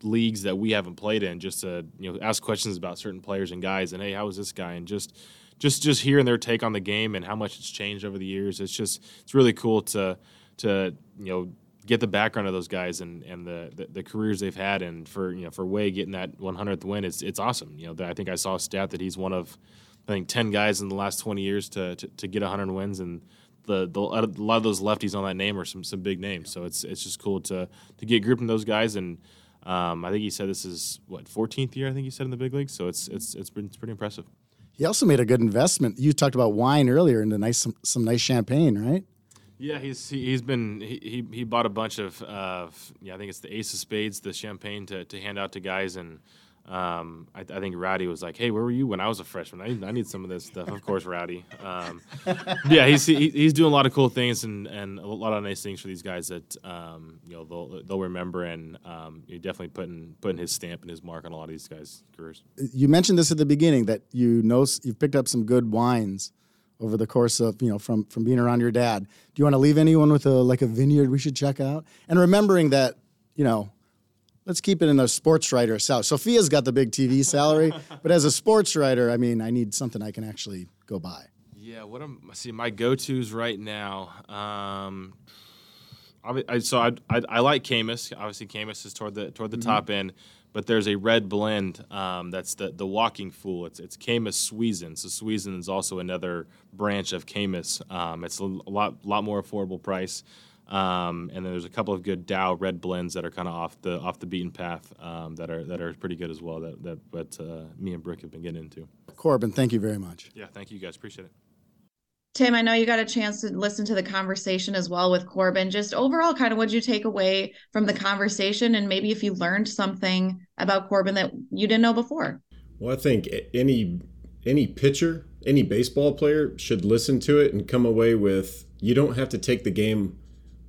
leagues that we haven't played in just to you know ask questions about certain players and guys and hey how was this guy? and just just just hearing their take on the game and how much it's changed over the years. It's just it's really cool to to you know get the background of those guys and and the, the, the careers they've had and for you know for Wade getting that 100th win it's it's awesome. You know I think I saw a stat that he's one of I think 10 guys in the last 20 years to to, to get 100 wins and the, the, a lot of those lefties on that name are some some big names. So it's it's just cool to to get grouping those guys and um, I think he said this is what 14th year I think he said in the big leagues. So it's it's it's, been, it's pretty impressive. He also made a good investment. You talked about wine earlier and the nice some, some nice champagne, right? Yeah, he's he, has been he, he, bought a bunch of uh, yeah I think it's the Ace of Spades the champagne to, to hand out to guys and um, I, I, think Rowdy was like, "Hey, where were you when I was a freshman? I need, I need some of this stuff." Of course, Rowdy. Um, yeah, he's he, he's doing a lot of cool things and, and a lot of nice things for these guys that um, you know they'll they'll remember and um, you're definitely putting putting his stamp and his mark on a lot of these guys' careers. You mentioned this at the beginning that you know you've picked up some good wines over the course of you know from from being around your dad. Do you want to leave anyone with a like a vineyard we should check out? And remembering that you know let's keep it in a sports writer salary. Sophia's got the big TV salary, but as a sports writer, I mean, I need something I can actually go buy. Yeah, what I'm see my go tos right now? Um, I, I, so I, I, I like Caymus. Obviously, Caymus is toward the toward the mm-hmm. top end, but there's a red blend um, that's the the Walking Fool. It's it's Caymus Suisun. So Suisun is also another branch of Caymus. Um, it's a lot lot more affordable price. Um, and then there's a couple of good DAOU red blends that are kind of off the off the beaten path um, that are that are pretty good as well. That that but uh, me and Brooke have been getting into. Corbin, thank you very much. Yeah, thank you guys. Appreciate it. Tim, I know you got a chance to listen to the conversation as well with Corbin. Just overall, kind of what you take away from the conversation, and maybe if you learned something about Corbin that you didn't know before. Well, I think any any pitcher, any baseball player should listen to it and come away with you don't have to take the game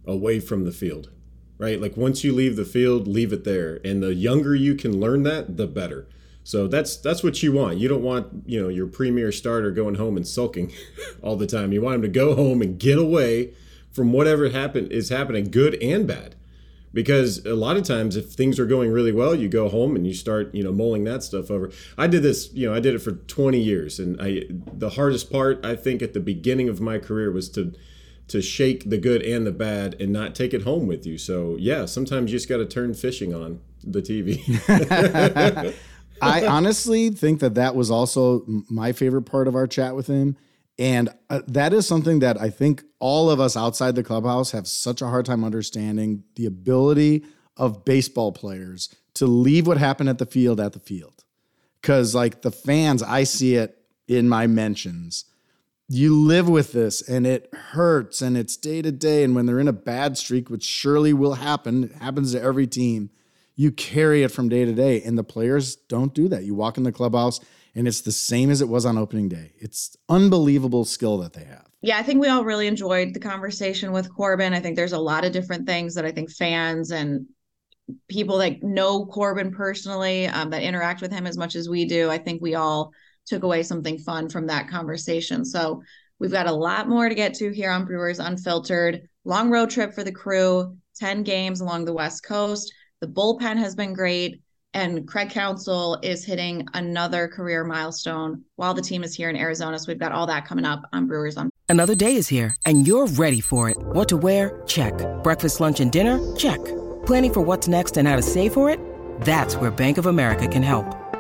away from the field, right? Like once you leave the field, leave it there. And the younger you can learn that, the better. So that's that's what you want. You don't want you know your premier starter going home and sulking all the time. You want him to go home and get away from whatever happen is happening, good and bad. Because a lot of times, if things are going really well, you go home and you start, you know, mulling that stuff over. I did this, you know, I did it for 20 years, and I the hardest part I think at the beginning of my career was to to shake the good and the bad and not take it home with you. So yeah, sometimes you just got to turn fishing on the TV. I honestly think that that was also my favorite part of our chat with him. And uh, that is something that I think all of us outside the clubhouse have such a hard time understanding the ability of baseball players to leave what happened at the field at the field. Because, like, the fans, I see it in my mentions. You live with this and it hurts and it's day to day. And when they're in a bad streak, which surely will happen, it happens to every team, you carry it from day to day. And the players don't do that. You walk in the clubhouse and it's the same as it was on opening day. It's unbelievable skill that they have. Yeah, I think we all really enjoyed the conversation with Corbin. I think there's a lot of different things that I think fans and people that know Corbin personally um, that interact with him as much as we do. I think we all took away something fun from that conversation. So we've got a lot more to get to here on Brewers Unfiltered. Long road trip for the crew, 10 games along the West Coast. The bullpen has been great. And Craig Counsell is hitting another career milestone while the team is here in Arizona. So we've got all that coming up on Brewers on. Another day is here and you're ready for it. What to wear? Check. Breakfast, lunch, and dinner? Check. Planning for what's next and how to save for it? That's where Bank of America can help.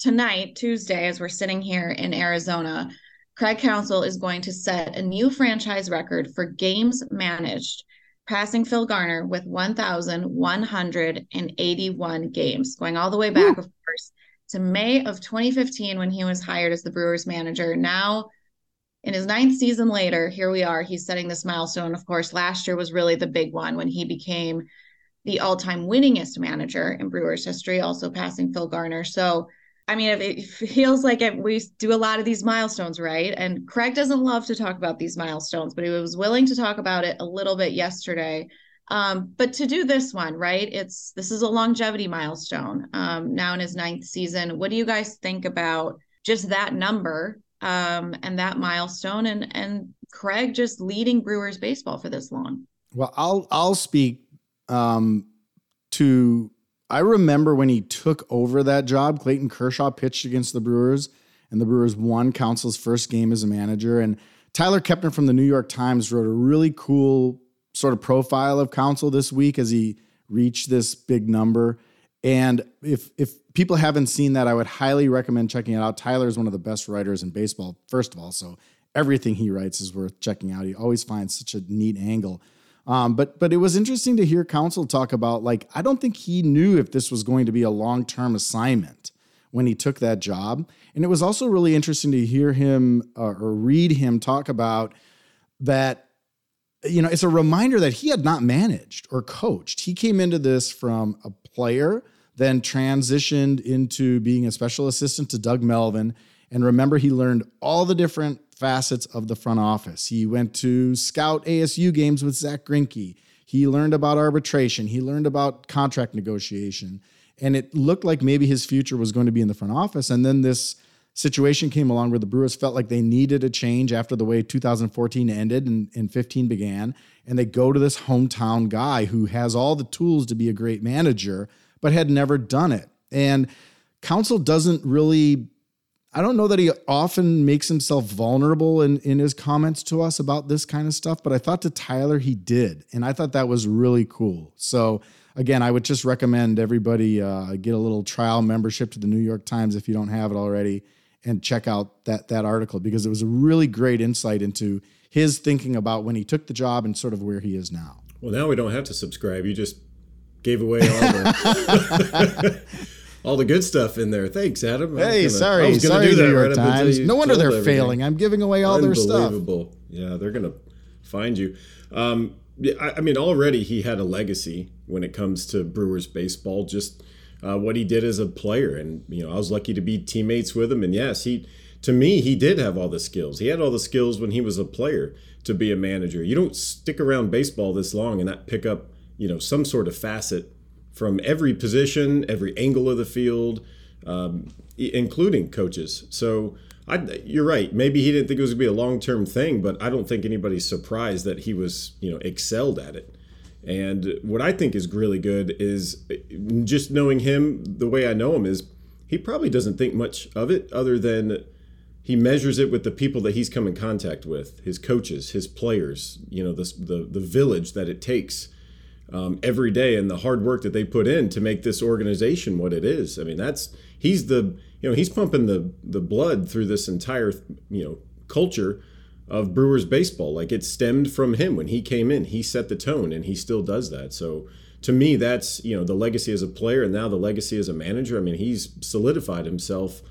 tonight, Tuesday, as we're sitting here in Arizona, Craig Counsell is going to set a new franchise record for games managed passing Phil Garner with 1,181 games, going all the way back, of course, to May of 2015 when he was hired as the Brewers manager. Now, in his ninth season later, here we are. He's setting this milestone. Of course, last year was really the big one when he became the all time winningest manager in Brewers history, also passing Phil Garner. So, I mean, it feels like it, we do a lot of these milestones, right? And Craig doesn't love to talk about these milestones, but he was willing to talk about it a little bit yesterday. Um, but to do this one, right? It's this is a longevity milestone. Um, now in his ninth season, what do you guys think about just that number um, and that milestone, and and Craig just leading Brewers baseball for this long? Well, I'll I'll speak um, to I remember when he took over that job, Clayton Kershaw pitched against the Brewers, and the Brewers won Counsell's first game as a manager. And Tyler Kepner from the New York Times wrote a really cool sort of profile of Counsell this week as he reached this big number. And if if people haven't seen that, I would highly recommend checking it out. Tyler is one of the best writers in baseball, first of all. So everything he writes is worth checking out. He always finds such a neat angle. Um, but but it was interesting to hear Counsell talk about like I don't think he knew if this was going to be a long term assignment when he took that job, and it was also really interesting to hear him uh, or read him talk about that. You know, it's a reminder that he had not managed or coached. He came into this from a player, then transitioned into being a special assistant to Doug Melvin. And remember, he learned all the different facets of the front office. He went to scout ASU games with Zack Greinke. He learned about arbitration. He learned about contract negotiation. And it looked like maybe his future was going to be in the front office. And then this situation came along where the Brewers felt like they needed a change after the way 2014 ended and, and 15 began. And they go to this hometown guy who has all the tools to be a great manager, but had never done it. And Counsell doesn't really I don't know that he often makes himself vulnerable in, in his comments to us about this kind of stuff, but I thought to Tyler he did. And I thought that was really cool. So, again, I would just recommend everybody uh, get a little trial membership to the New York Times if you don't have it already and check out that, that article because it was a really great insight into his thinking about when he took the job and sort of where he is now. Well, now we don't have to subscribe. You just gave away all the. all the good stuff in there. Thanks, Adam. Hey, gonna, sorry, sorry, New York right Times. No wonder they're everything. failing. I'm giving away all their stuff. Unbelievable. Yeah, they're gonna find you. Um, I, I, mean, already he had a legacy when it comes to Brewers baseball. Just uh, what he did as a player, and you know, I was lucky to be teammates with him. And yes, he to me he did have all the skills. He had all the skills when he was a player to be a manager. You don't stick around baseball this long and not pick up you know some sort of facet from every position, every angle of the field, um, including coaches. So I, you're right. Maybe he didn't think it was going to be a long term thing, but I don't think anybody's surprised that he was you know excelled at it. And what I think is really good is just knowing him the way I know him is he probably doesn't think much of it other than he measures it with the people that he's come in contact with, his coaches, his players, you know, the the, the village that it takes um, every day and the hard work that they put in to make this organization what it is. I mean, that's he's the you know he's pumping the the blood through this entire you know culture of Brewers baseball. Like it stemmed from him when he came in. He set the tone, and he still does that. So to me, that's you know the legacy as a player, and now the legacy as a manager. I mean, he's solidified himself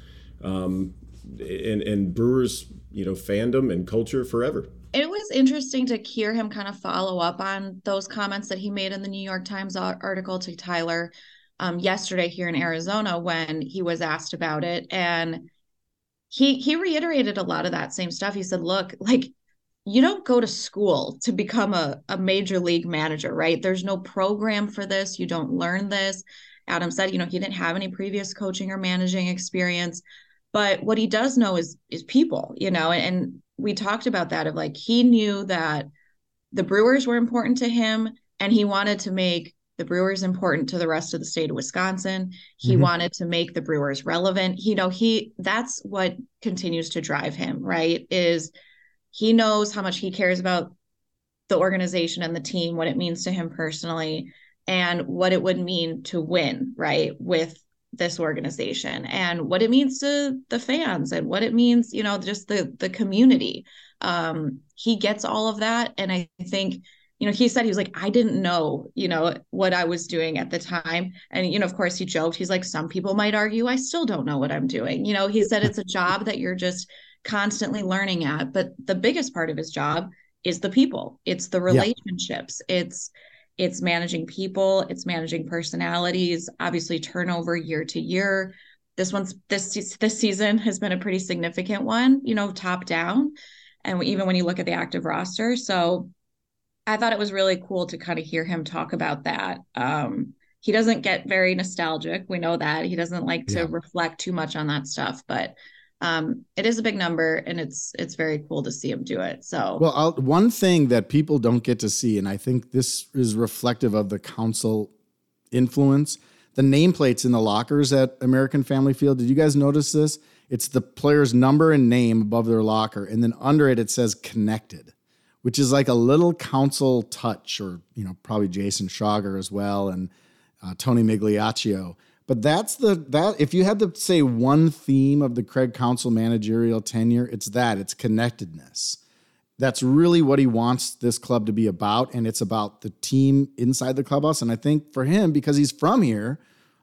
um, in, in Brewers you know fandom and culture forever it was interesting to hear him kind of follow up on those comments that he made in the New York Times article to Tyler um, yesterday here in Arizona when he was asked about it, and he he reiterated a lot of that same stuff. He said, "Look, like." You don't go to school to become a, a major league manager, right? There's no program for this. You don't learn this. Adam said, you know, he didn't have any previous coaching or managing experience but what he does know is is people you know and we talked about that of like he knew that the Brewers were important to him and he wanted to make the Brewers important to the rest of the state of Wisconsin. He mm-hmm. wanted to make the Brewers relevant. You know, he that's what continues to drive him, right? Is he knows how much he cares about the organization and the team, what it means to him personally, and what it would mean to win, right? With this organization and what it means to the fans and what it means you know just the the community. Um he gets all of that. And i think you know he said he was like i didn't know you know what i was doing at the time. And you know of course he joked. He's like some people might argue i still don't know what i'm doing. You know he said it's a job that you're just constantly learning at. But the biggest part of his job is the people. It's the relationships. Yeah. it's it's managing people, it's managing personalities, obviously turnover year to year. This one's this this season has been a pretty significant one, you know, top down, and even when you look at the active roster. So I thought it was really cool to kind of hear him talk about that. Um, he doesn't get very nostalgic. We know that he doesn't like to reflect too much on that stuff, but um, it is a big number and it's it's very cool to see him do it so. Well I'll, one thing that people don't get to see and i think this is reflective of the Counsell influence the nameplates in the lockers at american family field. Did you guys notice this? It's the player's number and name above their locker and then under it it says connected which is like a little Counsell touch or you know probably jason schauger as well and uh, tony migliaccio but that's the that if you had to say one theme of the Craig Counsell managerial tenure, it's that it's connectedness. That's really what he wants this club to be about, and it's about the team inside the clubhouse. And I think for him, because he's from here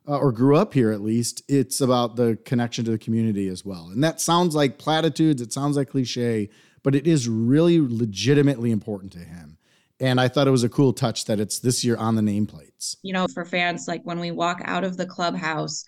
uh, or grew up here at least, it's about the connection to the community as well. And that sounds like platitudes, it sounds like cliche, but it is really legitimately important to him. And I thought it was a cool touch that it's this year on the nameplates. You know, for fans, like when we walk out of the clubhouse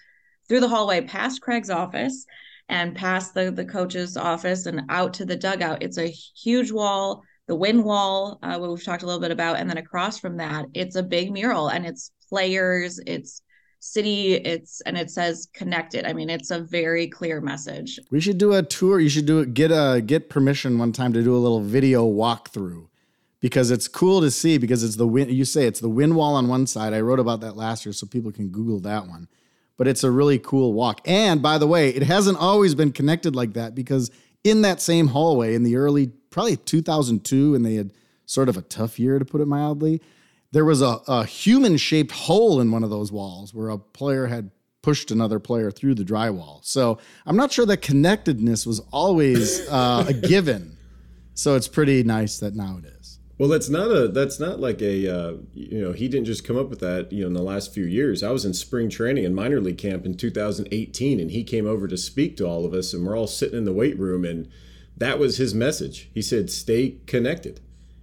through the hallway past Craig's office and past the, the coach's office and out to the dugout, it's a huge wall, the wind wall, uh, what we've talked a little bit about. And then across from that, it's a big mural and it's players, it's city it's and it says connected i mean it's a very clear message we should do a tour you should do it get a get permission one time to do a little video walkthrough because it's cool to see because it's the wind you say it's the wind wall on one side. I wrote about that last year so people can google that one. But it's a really cool walk. And by the way it hasn't always been connected like that because in that same hallway in the early probably 2002 and they had sort of a tough year to put it mildly there was a, a human shaped hole in one of those walls where a player had pushed another player through the drywall. So i'm not sure that connectedness was always uh, a given. So it's pretty nice that now it is Well, that's not a that's not like a uh, you know he didn't just come up with that you know in the last few years. I was in spring training and minor league camp in 2018, and he came over to speak to all of us, and we're all sitting in the weight room, and that was his message. He said, "Stay connected."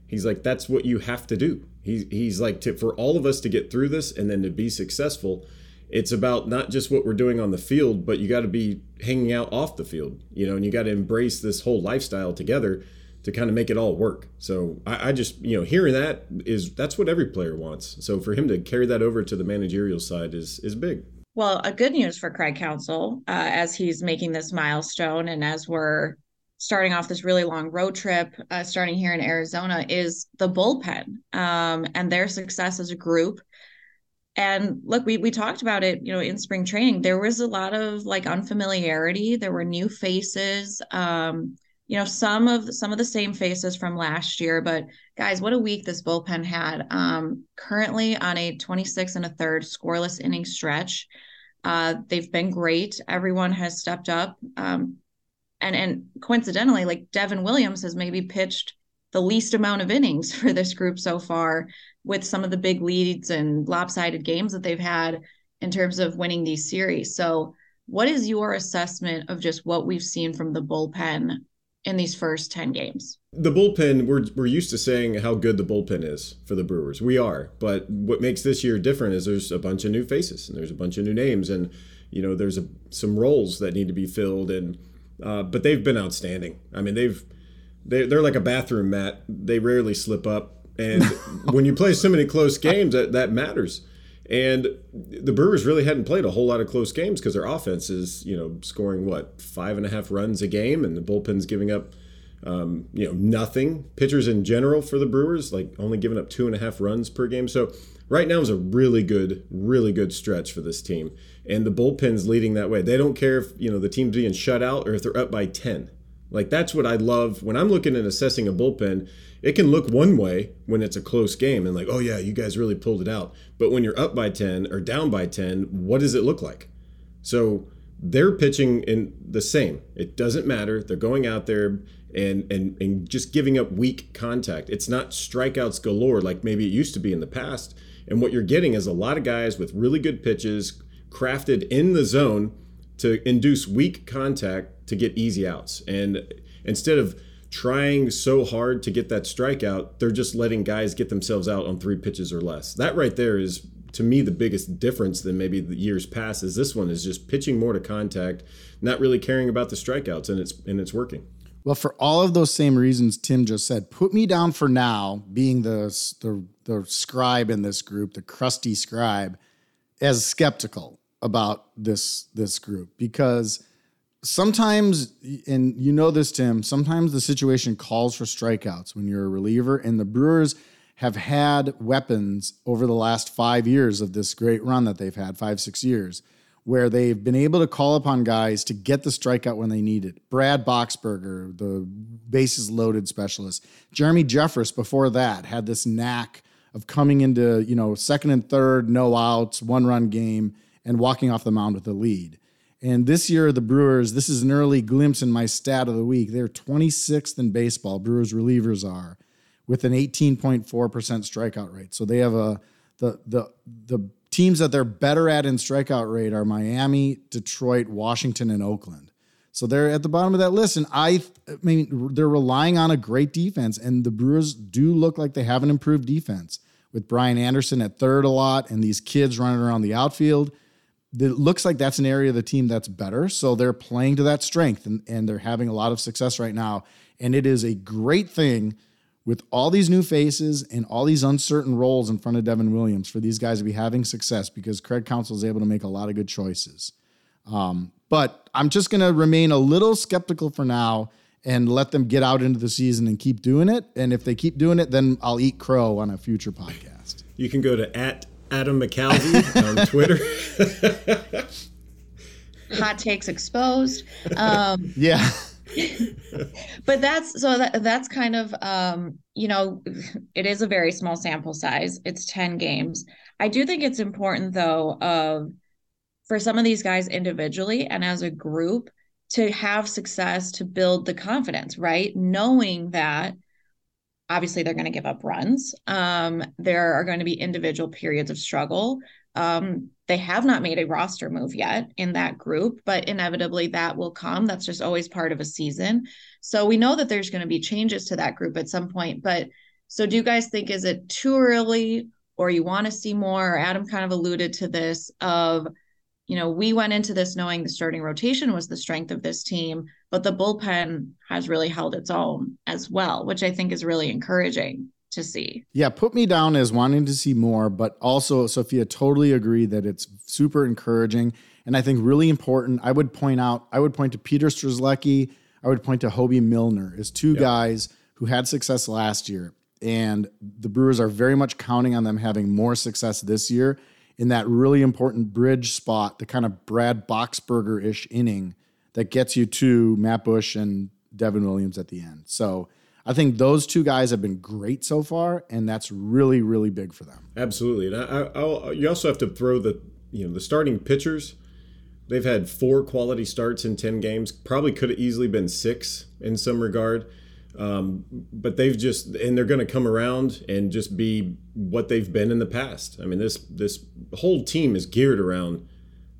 He's like, "That's what you have to do." He's he's like to, for all of us to get through this and then to be successful. It's about not just what we're doing on the field, but you got to be hanging out off the field, you know, and you got to embrace this whole lifestyle together to kind of make it all work. So I, I, just, you know, hearing that is that's what every player wants. So for him to carry that over to the managerial side is is big. Well, a good news for Craig Counsell uh, as he's making this milestone and as we're starting off this really long road trip, uh, starting here in Arizona, is the bullpen um, and their success as a group. And look, we we talked about it, you know, in spring training. There was a lot of like unfamiliarity. There were new faces. Um, you know some of some of the same faces from last year but guys what a week this bullpen had. Um, currently on a 26 and a third scoreless inning stretch. Uh, they've been great. Everyone has stepped up. Um, and and coincidentally like devin williams has maybe pitched the least amount of innings for this group so far with some of the big leads and lopsided games that they've had in terms of winning these series. So what is your assessment of just what we've seen from the bullpen in these first 10 games. The bullpen, we're, we're used to saying how good the bullpen is for the Brewers. We are. But what makes this year different is there's a bunch of new faces and there's a bunch of new names and, you know, there's a, some roles that need to be filled. And, uh, but they've been outstanding. I mean, they've, they, they're like a bathroom mat. They rarely slip up. And when you play so many close games, that, that matters. And the Brewers really hadn't played a whole lot of close games because their offense is, you know, scoring what five and a half runs a game, and the bullpen's giving up, um, you know, nothing. Pitchers in general for the Brewers like only giving up two and a half runs per game. So right now is a really good, really good stretch for this team, and the bullpen's leading that way. They don't care if you know the team's being shut out or if they're up by ten. Like that's what I love when I'm looking at assessing a bullpen it can look one way when it's a close game and like, oh yeah, you guys really pulled it out. But when you're up by 10 or down by 10, what does it look like? So they're pitching in the same. It doesn't matter. They're going out there and and and just giving up weak contact. It's not strikeouts galore like maybe it used to be in the past. And what you're getting is a lot of guys with really good pitches crafted in the zone to induce weak contact to get easy outs. And instead of trying so hard to get that strikeout, they're just letting guys get themselves out on three pitches or less. That right there is to me the biggest difference than maybe the years past is this one is just pitching more to contact, not really caring about the strikeouts and it's and it's working. Well, for all of those same reasons Tim just said, put me down for now, being the the the scribe in this group, the crusty scribe, as skeptical about this this group because sometimes, and you know this, Tim, sometimes the situation calls for strikeouts when you're a reliever, and the Brewers have had weapons over the last five years of this great run that they've had, five, six years, where they've been able to call upon guys to get the strikeout when they need it. Brad Boxberger, the bases loaded specialist. Jeremy Jeffress, before that, had this knack of coming into, you know, second and third, no outs, one run game, and walking off the mound with a lead. And this year, the Brewers, this is an early glimpse in my stat of the week. They're 26th in baseball, Brewers relievers are, with an 18.4% strikeout rate. So they have a, the, the, the teams that they're better at in strikeout rate are Miami, Detroit, Washington, and Oakland. So they're at the bottom of that list. And I, I mean, they're relying on a great defense. And the Brewers do look like they have an improved defense with Brian Anderson at third a lot and these kids running around the outfield it looks like that's an area of the team that's better. So they're playing to that strength and, and they're having a lot of success right now. And it is a great thing with all these new faces and all these uncertain roles in front of Devin Williams for these guys to be having success because Craig Counsell is able to make a lot of good choices. Um, but I'm just going to remain a little skeptical for now and let them get out into the season and keep doing it. And if they keep doing it, then I'll eat crow on a future podcast. You can go to at Adam McCalvy on Twitter. Hot takes exposed. Um, yeah. but that's so that, that's kind of um, you know it is a very small sample size it's 10 games i do think it's important though of for some of these guys individually and as a group to have success to build the confidence right knowing that obviously they're going to give up runs. Um, there are going to be individual periods of struggle. Um, they have not made a roster move yet in that group, but inevitably that will come. That's just always part of a season. So we know that there's going to be changes to that group at some point. But so do you guys think is it too early or you want to see more? Adam kind of alluded to this of, you know, we went into this knowing the starting rotation was the strength of this team, but the bullpen has really held its own as well, which I think is really encouraging to see. Yeah, put me down as wanting to see more, but also Sophia totally agree that it's super encouraging and I think really important. I would point out, I would point to Peter Strzelecki, I would point to Hoby Milner as two yep. guys who had success last year. And the Brewers are very much counting on them having more success this year in that really important bridge spot, the kind of Brad Boxberger ish inning that gets you to Matt Bush and Devin Williams at the end. So I think those two guys have been great so far, and that's really, really big for them. Absolutely, and I, I'll, you also have to throw the you know the starting pitchers. They've had four quality starts in ten games. Probably could have easily been six in some regard, um, but they've just and they're going to come around and just be what they've been in the past. I mean this this whole team is geared around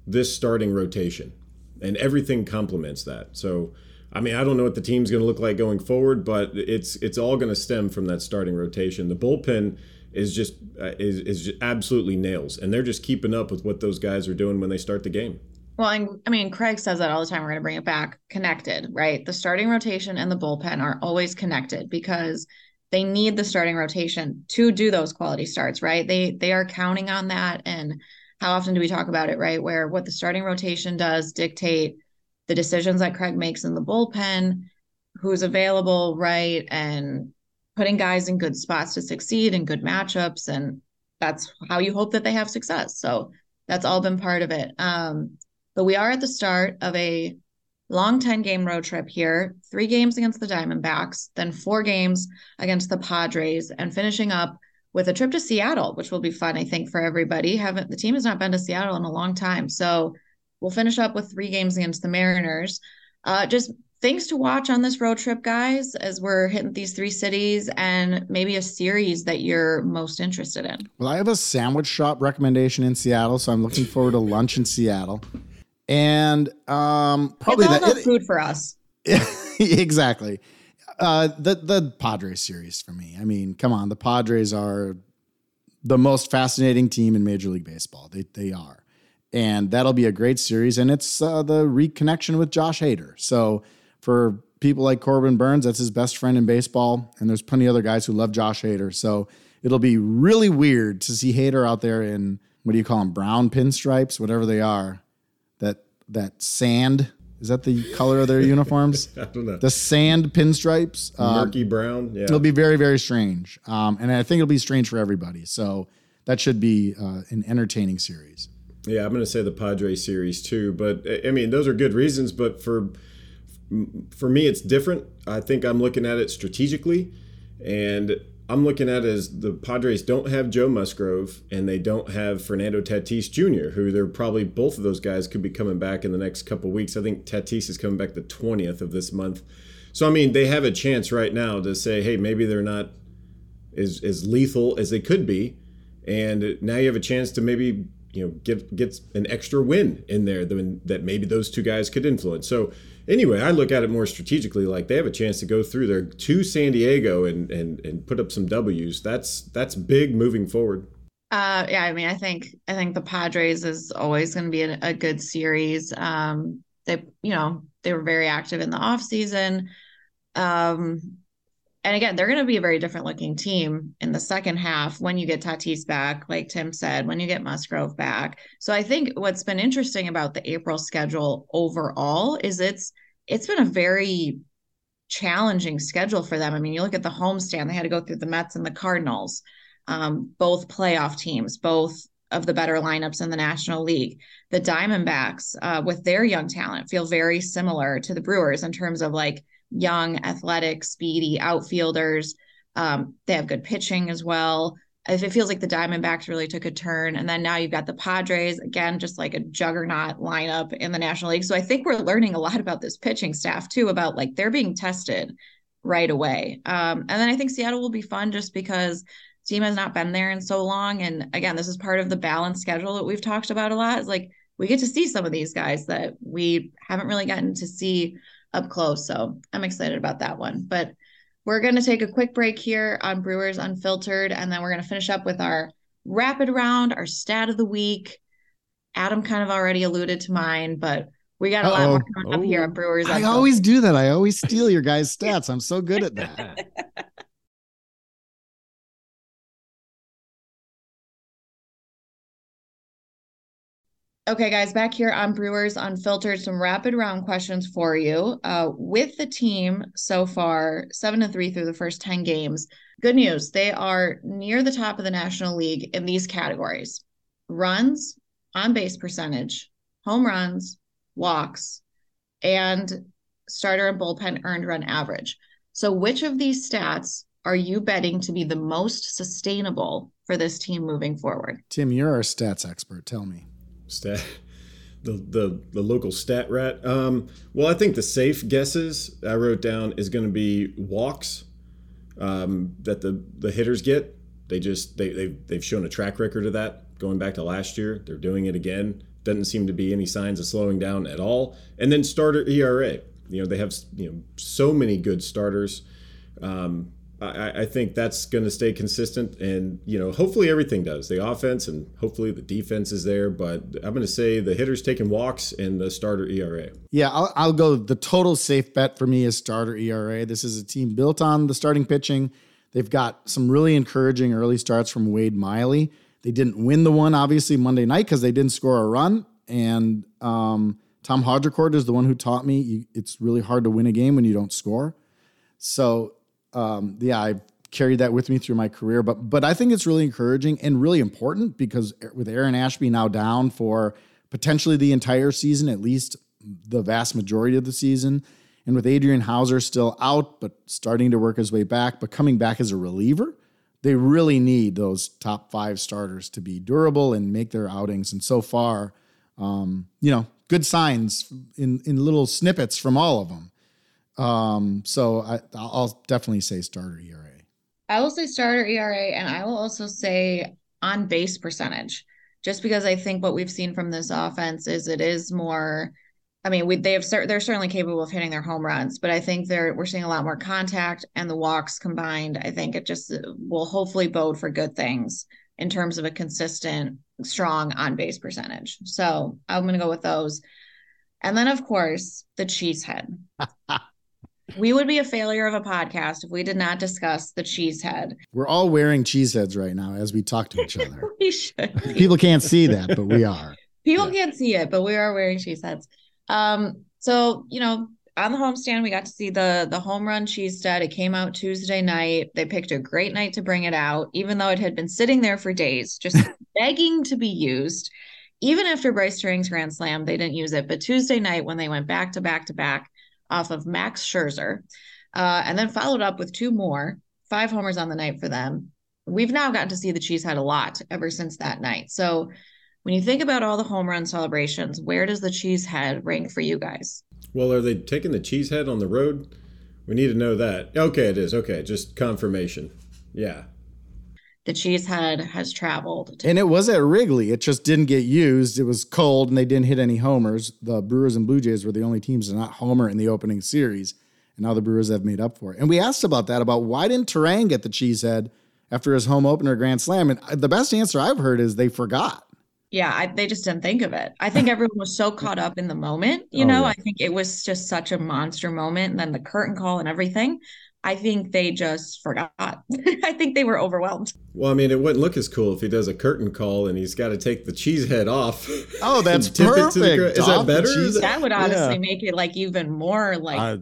this starting rotation, and everything complements that. So I mean, I don't know what the team's going to look like going forward, but it's it's all going to stem from that starting rotation. The bullpen is just uh, is is just absolutely nails, and they're just keeping up with what those guys are doing when they start the game. Well, I mean, Craig says that all the time. We're going to bring it back connected, right? The starting rotation and the bullpen are always connected because they need the starting rotation to do those quality starts, right? They they are counting on that. And how often do we talk about it, right? Where what the starting rotation does dictate the decisions that Craig makes in the bullpen, who's available, right? And putting guys in good spots to succeed in good matchups. And that's how you hope that they have success. So that's all been part of it. Um, but we are at the start of a long 10 game road trip here three games against the Diamondbacks, then four games against the Padres, and finishing up with a trip to Seattle, which will be fun, I think, for everybody. Haven't the team has not been to Seattle in a long time. So We'll finish up with three games against the Mariners. Uh, just things to watch on this road trip, guys, as we're hitting these three cities and maybe a series that you're most interested in. Well, I have a sandwich shop recommendation in Seattle, so I'm looking forward to lunch in Seattle. And um, probably it's all the, it, food for us. exactly. Uh, the the Padres series for me. I mean, come on, the Padres are the most fascinating team in Major League Baseball. They they are and that'll be a great series. And it's uh, the reconnection with Josh Hader. So for people like Corbin Burnes, that's his best friend in baseball, and there's plenty of other guys who love Josh Hader. So it'll be really weird to see Hader out there in what do you call them, brown pinstripes, whatever they are. That that sand is that the color of their uniforms? I don't know. The sand pinstripes, uh, murky brown. Yeah, it'll be very very strange, um, and I think it'll be strange for everybody. So that should be uh, an entertaining series. Yeah, I'm going to say the Padres series too. But I mean, those are good reasons. But for for me, it's different. I think I'm looking at it strategically, and I'm looking at is the Padres don't have Joe Musgrove and they don't have Fernando Tatis Jr., who they're probably both of those guys could be coming back in the next couple weeks. I think Tatis is coming back the 20th of this month. So I mean, they have a chance right now to say, hey, maybe they're not as as lethal as they could be, and now you have a chance to maybe you know get gets an extra win in there than, that maybe those two guys could influence. So anyway, I look at it more strategically. Like they have a chance to go through there to San Diego and and and put up some W's. That's that's big moving forward. Uh, yeah, I mean, I think I think the Padres is always going to be a, a, good series. Um, they, you know, they were very active in the off season. Um, and again, they're going to be a very different looking team in the second half when you get Tatis back, like Tim said, when you get Musgrove back. So I think what's been interesting about the April schedule overall is it's it's been a very challenging schedule for them. I mean, you look at the homestand; they had to go through the Mets and the Cardinals, um, both playoff teams, both of the better lineups in the National League. The Diamondbacks, uh, with their young talent, feel very similar to the Brewers in terms of like young, athletic, speedy outfielders. Um, they have good pitching as well. If it feels like the Diamondbacks really took a turn, and then now you've got the Padres again, just like a juggernaut lineup in the National League. So I think we're learning a lot about this pitching staff too, about like they're being tested right away. Um, and then I think Seattle will be fun just because team has not been there in so long. And again, this is part of the balanced schedule that we've talked about a lot. Is like we get to see some of these guys that we haven't really gotten to see up close. So I'm excited about that one. But we're going to take a quick break here on Brewers Unfiltered, and then we're going to finish up with our rapid round, our stat of the week. Adam kind of already alluded to mine, but we got a Uh-oh. lot more coming up here at oh. Brewers. I always do that. I always steal your guys' stats. I'm so good at that. Okay, guys, back here on Brewers Unfiltered, some rapid round questions for you. Uh, with the team so far, seven to three through the first 10 games, good news. They are near the top of the National League in these categories runs, on base percentage, home runs, walks, and starter and bullpen earned run average. So, which of these stats are you betting to be the most sustainable for this team moving forward? Tim, you're our stats expert. Tell me stat the the the local stat rat. Um, well, I think the safe guesses I wrote down is going to be walks um, that the the hitters get. They just they they they've shown a track record of that going back to last year. They're doing it again. Doesn't seem to be any signs of slowing down at all. And then starter ERA. You know they have you know so many good starters. Um, I, I think that's going to stay consistent, and you know, hopefully everything does. The offense and hopefully the defense is there, but I'm going to say the hitters taking walks and the starter ERA. Yeah, I'll, I'll go. The total safe bet for me is starter ERA. This is a team built on the starting pitching. They've got some really encouraging early starts from Wade Miley. They didn't win the one obviously Monday night because they didn't score a run, and um, Tom Haudricourt is the one who taught me you, it's really hard to win a game when you don't score. So um, yeah, I carried that with me through my career. But but I think it's really encouraging and really important because with Aaron Ashby now down for potentially the entire season, at least the vast majority of the season, and with Adrian Houser still out but starting to work his way back, but coming back as a reliever, they really need those top five starters to be durable and make their outings. And so far, um, you know, good signs in in little snippets from all of them. Um, so I, I'll definitely say starter ERA. I will say starter ERA, and I will also say on base percentage, just because I think what we've seen from this offense is it is more. I mean, we, they have they're certainly capable of hitting their home runs, but I think they're we're seeing a lot more contact and the walks combined. I think it just will hopefully bode for good things in terms of a consistent, strong on base percentage. So I'm going to go with those. And then, of course, the cheese head. We would be a failure of a podcast if we did not discuss the cheese head. We're all wearing cheese heads right now as we talk to each other. we should. People can't see that, but we are. People yeah. can't see it, but we are wearing cheese heads. Um, so you know, on the homestand, we got to see the the home run cheese stud. It came out Tuesday night. They picked a great night to bring it out, even though it had been sitting there for days, just begging to be used. Even after Brice Turang's grand slam, they didn't use it. But Tuesday night, when they went back to back to back, off of Max Scherzer, uh, and then followed up with two more, five homers on the night for them. We've now gotten to see the Cheesehead a lot ever since that night. So when you think about all the home run celebrations, where does the Cheesehead rank for you guys? Well, are they taking the Cheesehead on the road? We need to know that. Okay, it is. Okay, just confirmation. Yeah the cheesehead has traveled. To- and it was at Wrigley. It just didn't get used. It was cold and they didn't hit any homers. The Brewers and Blue Jays were the only teams to not homer in the opening series. And now the Brewers have made up for it. And we asked about that about why didn't Turang get the cheesehead after his home opener grand slam? And uh, the best answer I've heard is they forgot. Yeah, I, they just didn't think of it. I think everyone was so caught up in the moment. You oh, know, yeah. I think it was just such a monster moment. And then the curtain call and everything. I think they just forgot. I think they were overwhelmed. Well, I mean, it wouldn't look as cool if he does a curtain call and he's got to take the cheese head off. Oh, that's perfect. Is that better? That would honestly yeah. make it like even more like uh,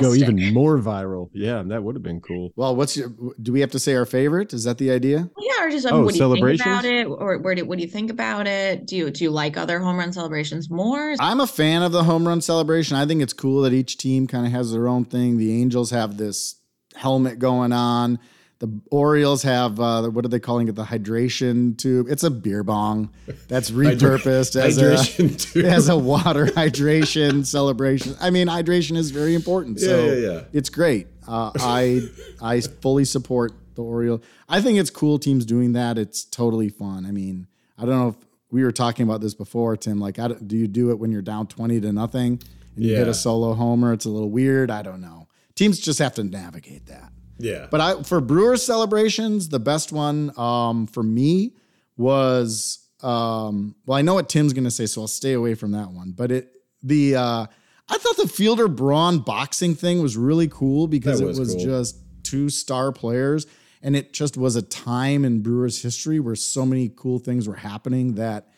go even more viral. Yeah, that would have been cool. Well, what's your? Do we have to say our favorite? Is that the idea? Yeah, or just um, oh, what do you think about it, or where do, what do you think about it? Do you do you like other home run celebrations more? I'm a fan of the home run celebration. I think it's cool that each team kind of has their own thing. The Angels have this helmet going on. The Orioles have uh, what are they calling it? The hydration tube. It's a beer bong that's repurposed as a as a water hydration celebration. I mean, hydration is very important. So Yeah, yeah, yeah. it's great. Uh, I I fully support the Orioles. I think it's cool teams doing that. It's totally fun. I mean, I don't know if we were talking about this before, Tim. Like, I don't- you do it when you're down twenty to nothing and you hit a solo homer? It's a little weird. I don't know. Teams just have to navigate that. Yeah. But I for Brewers celebrations, the best one um, for me was um, well, I know what Tim's gonna say, so I'll stay away from that one. But it the uh, I thought the Fielder Braun boxing thing was really cool because That it was was cool. just two star players, and it just was a time in Brewers history where so many cool things were happening that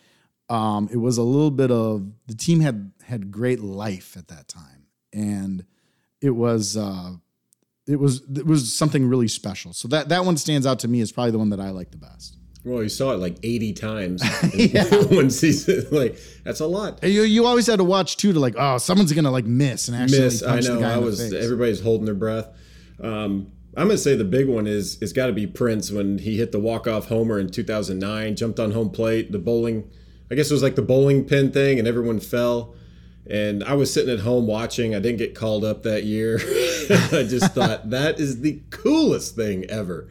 um, it was a little bit of the team had had great life at that time, and it was uh, it was it was something really special. So that that one stands out to me as probably the one that I like the best. Well, you saw it like 80 times in one season. Like, that's a lot. You you always had to watch too to like oh someone's gonna like miss and actually Miss, I know. I was, everybody's holding their breath. Um, I'm going to say the big one is, it's got to be Prince when he hit the walk-off homer in 2009, jumped on home plate, the bowling, I guess it was like the bowling pin thing, and everyone fell. And I was sitting at home watching. I didn't get called up that year. I just thought that is the coolest thing ever.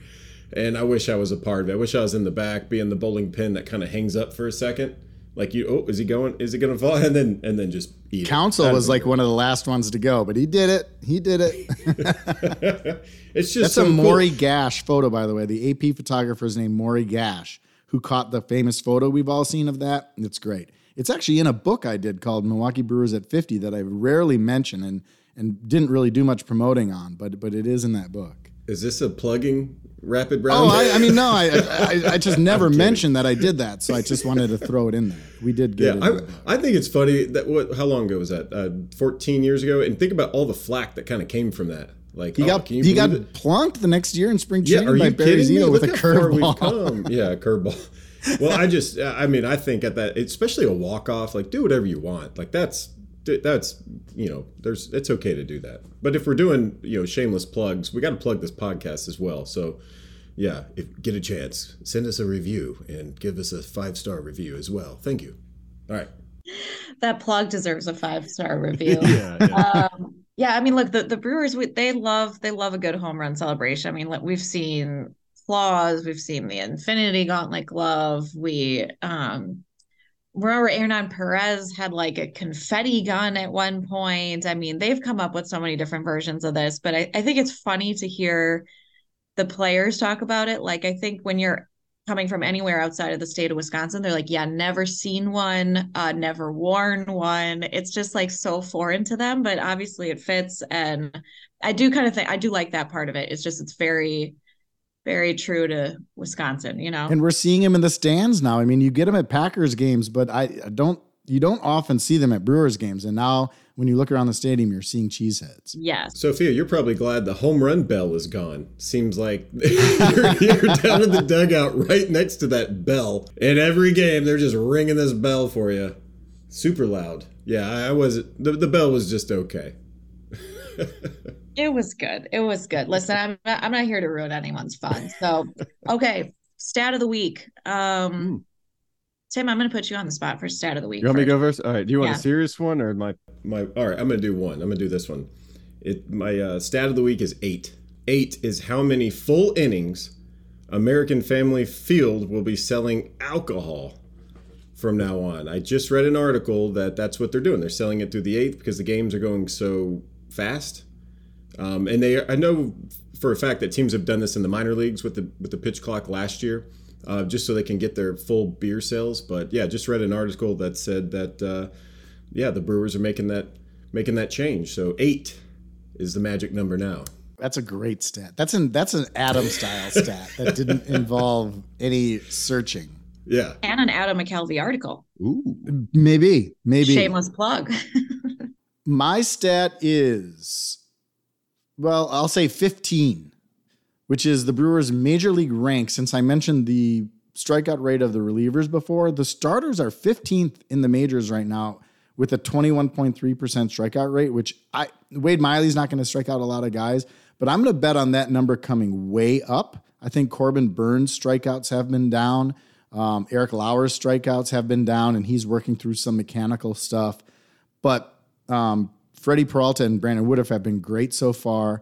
And I wish I was a part of it. I wish I was in the back, being the bowling pin that kind of hangs up for a second. Like you, oh, is he going? Is it going to fall? And then, and then just eat. Counsell That'd was like one of the last ones to go, but he did it. He did it. It's just That's so a cool. Morry Gash photo, by the way. The AP photographer is named Morry Gash, who caught the famous photo we've all seen of that. It's great. It's actually in a book I did called Milwaukee Brewers at 50 that I rarely mention and and didn't really do much promoting on, but but it is in that book. Is this a plugging rapid round? Oh, I, I mean, no, I, I I just never mentioned that I did that, so I just wanted to throw it in there. We did get yeah, it. I. I think it's funny that what? How long ago was that? Uh, Fourteen years ago, and think about all the flack that kind of came from that. Like He oh, got he got it? plunked the next year in spring Yeah, training are by you Barry? Zito with a Look curveball. Yeah, curveball. Well, I just, I mean, I think at that, especially a walk off, like do whatever you want. Like that's, that's, you know, there's, it's okay to do that. But if we're doing, you know, shameless plugs, we got to plug this podcast as well. So, yeah, if get a chance, send us a review and give us a five star review as well. Thank you. All right. That plug deserves a five star review. Yeah, yeah. um, yeah, I mean, look, the, the Brewers, we, they love they love a good home run celebration. I mean, like, we've seen claws, we've seen the Infinity Gauntlet glove. We um, remember Hernan Perez had like a confetti gun at one point. I mean, they've come up with so many different versions of this, but I, I think it's funny to hear the players talk about it. Like, I think when you're coming from anywhere outside of the state of Wisconsin, they're like, yeah, never seen one, uh, never worn one. It's just like so foreign to them, but obviously it fits. And I do kind of think I do like that part of it. It's just it's very, very true to Wisconsin, you know. And we're seeing him in the stands now. I mean, you get him at Packers games, but I, I don't. You don't often see them at Brewers games. And now, when you look around the stadium, you're seeing cheeseheads. yes. Sophia, you're probably glad the home run bell is gone. Seems like you're, you're down in the dugout right next to that bell. In every game, they're just ringing this bell for you. Super loud. Yeah, I, I was. The, the bell was just okay. It was good. It was good. Listen, I'm not, I'm not here to ruin anyone's fun. So, okay, stat of the week. Um Tim, I'm going to put you on the spot for stat of the week. You want me to go first? All right. Do you want Yeah. a serious one or my? My all right, I'm gonna do one. I'm gonna do this one. It my uh, stat of the week is eight. Eight is how many full innings American Family Field will be selling alcohol from now on. I just read an article that that's what they're doing. They're selling it through the eighth because the games are going so fast. Um, and they, I know for a fact that teams have done this in the minor leagues with the with the pitch clock last year, uh, just so they can get their full beer sales. But yeah, just read an article that said that uh, yeah, the Brewers are making that making that change. So eight is the magic number now. That's a great stat. That's an that's an Adam style stat that didn't involve any searching. Yeah, And an Adam McCalvy article. Ooh. Maybe, maybe. Shameless plug. My stat is, well, I'll say 15, which is the Brewers' major league rank. Since I mentioned the strikeout rate of the relievers before, the starters are 15th in the majors right now with a 21.3% strikeout rate, which I Wade Miley's not going to strike out a lot of guys, but I'm going to bet on that number coming way up. I think Corbin Burnes' strikeouts have been down. Um, Eric Lauer's strikeouts have been down, and he's working through some mechanical stuff. But um, Freddie Peralta and Brandon Woodruff have been great so far.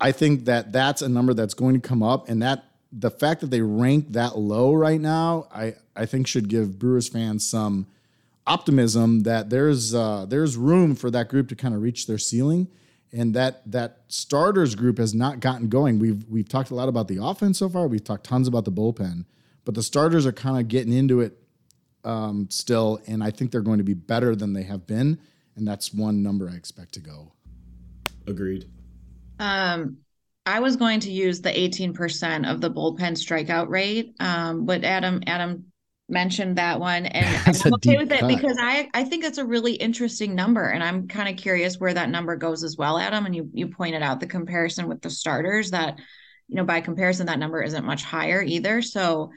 I think that that's a number that's going to come up, and that the fact that they rank that low right now, I I think should give Brewers fans some optimism that there's uh, there's room for that group to kind of reach their ceiling, and that that starters group has not gotten going. We've we've talked a lot about the offense so far. We've talked tons about the bullpen, but the starters are kind of getting into it um, still, and I think they're going to be better than they have been, and that's one number I expect to go. Agreed. Um, I was going to use the 18% of the bullpen strikeout rate. Um, but Adam, Adam mentioned that one and I'm okay with it cut. because I, I think it's a really interesting number and I'm kind of curious where that number goes as well, Adam. And you, you pointed out the comparison with the starters that, you know, by comparison, that number isn't much higher either. So,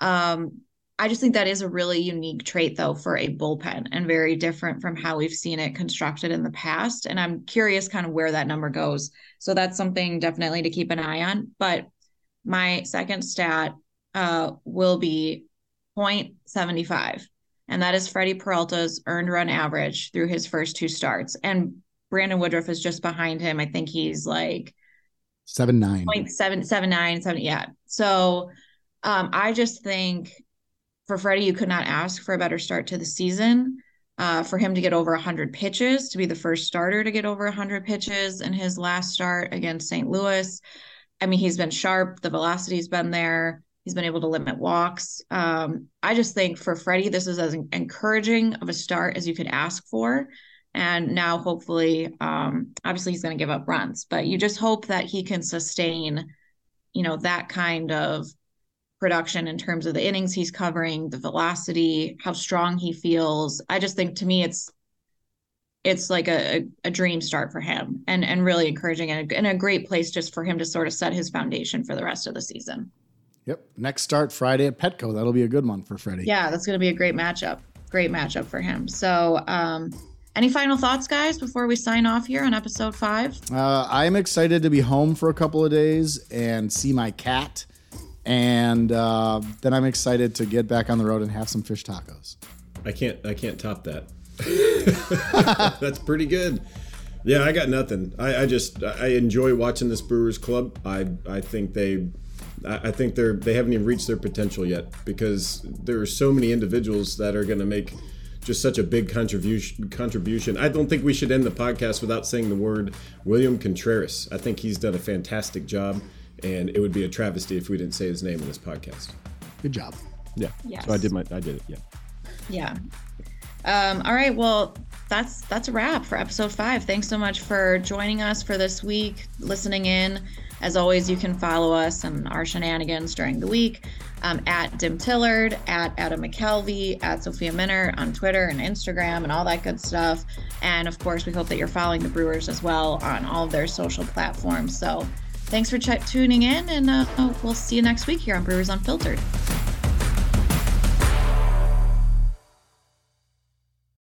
um, I just think that is a really unique trait, though, for a bullpen and very different from how we've seen it constructed in the past. And I'm curious kind of where that number goes. So that's something definitely to keep an eye on. But my second stat uh, will be 0.75, and that is Freddie Peralta's earned run average through his first two starts. And Brandon Woodruff is just behind him. I think he's like seven nine. 0.779, seven, yeah. So um, I just think for Freddie, you could not ask for a better start to the season. Uh, for him to get over 100 pitches, to be the first starter to get over 100 pitches in his last start against St. Louis. I mean, he's been sharp. The velocity's been there. He's been able to limit walks. Um, I just think for Freddie, this is as encouraging of a start as you could ask for. And now, hopefully, um, obviously, he's going to give up runs, but you just hope that he can sustain, you know, that kind of production in terms of the innings he's covering, the velocity, how strong he feels. I just think to me it's it's like a, a dream start for him and and really encouraging and a, and a great place just for him to sort of set his foundation for the rest of the season. Yep. Next start Friday at Petco. That'll be a good one for Freddie. Yeah, that's going to be a great matchup. Great matchup for him. So, um, any final thoughts, guys, before we sign off here on episode five? Uh, I'm excited to be home for a couple of days and see my cat and uh, then I'm excited to get back on the road and have some fish tacos. I can't I can't top that. That's pretty good. Yeah, I got nothing. I, I, just I enjoy watching this Brewers club. I I think they I think they're they haven't even reached their potential yet because there are so many individuals that are going to make just such a big contribution contribution. I don't think we should end the podcast without saying the word William Contreras. I think he's done a fantastic job and it would be a travesty if we didn't say his name in this podcast. Good job. Yeah. Yes. So I did my I did it. Yeah. Yeah. Um, all right. Well, that's that's a wrap for episode five. Thanks so much for joining us for this week, listening in. As always, you can follow us and our shenanigans during the week um, at Tim Dillard, at Adam McCalvy, at Sophia Minnaert on Twitter and Instagram and all that good stuff. And of course, we hope that you're following the Brewers as well on all of their social platforms. So thanks for ch- tuning in, and uh, we'll see you next week here on Brewers Unfiltered.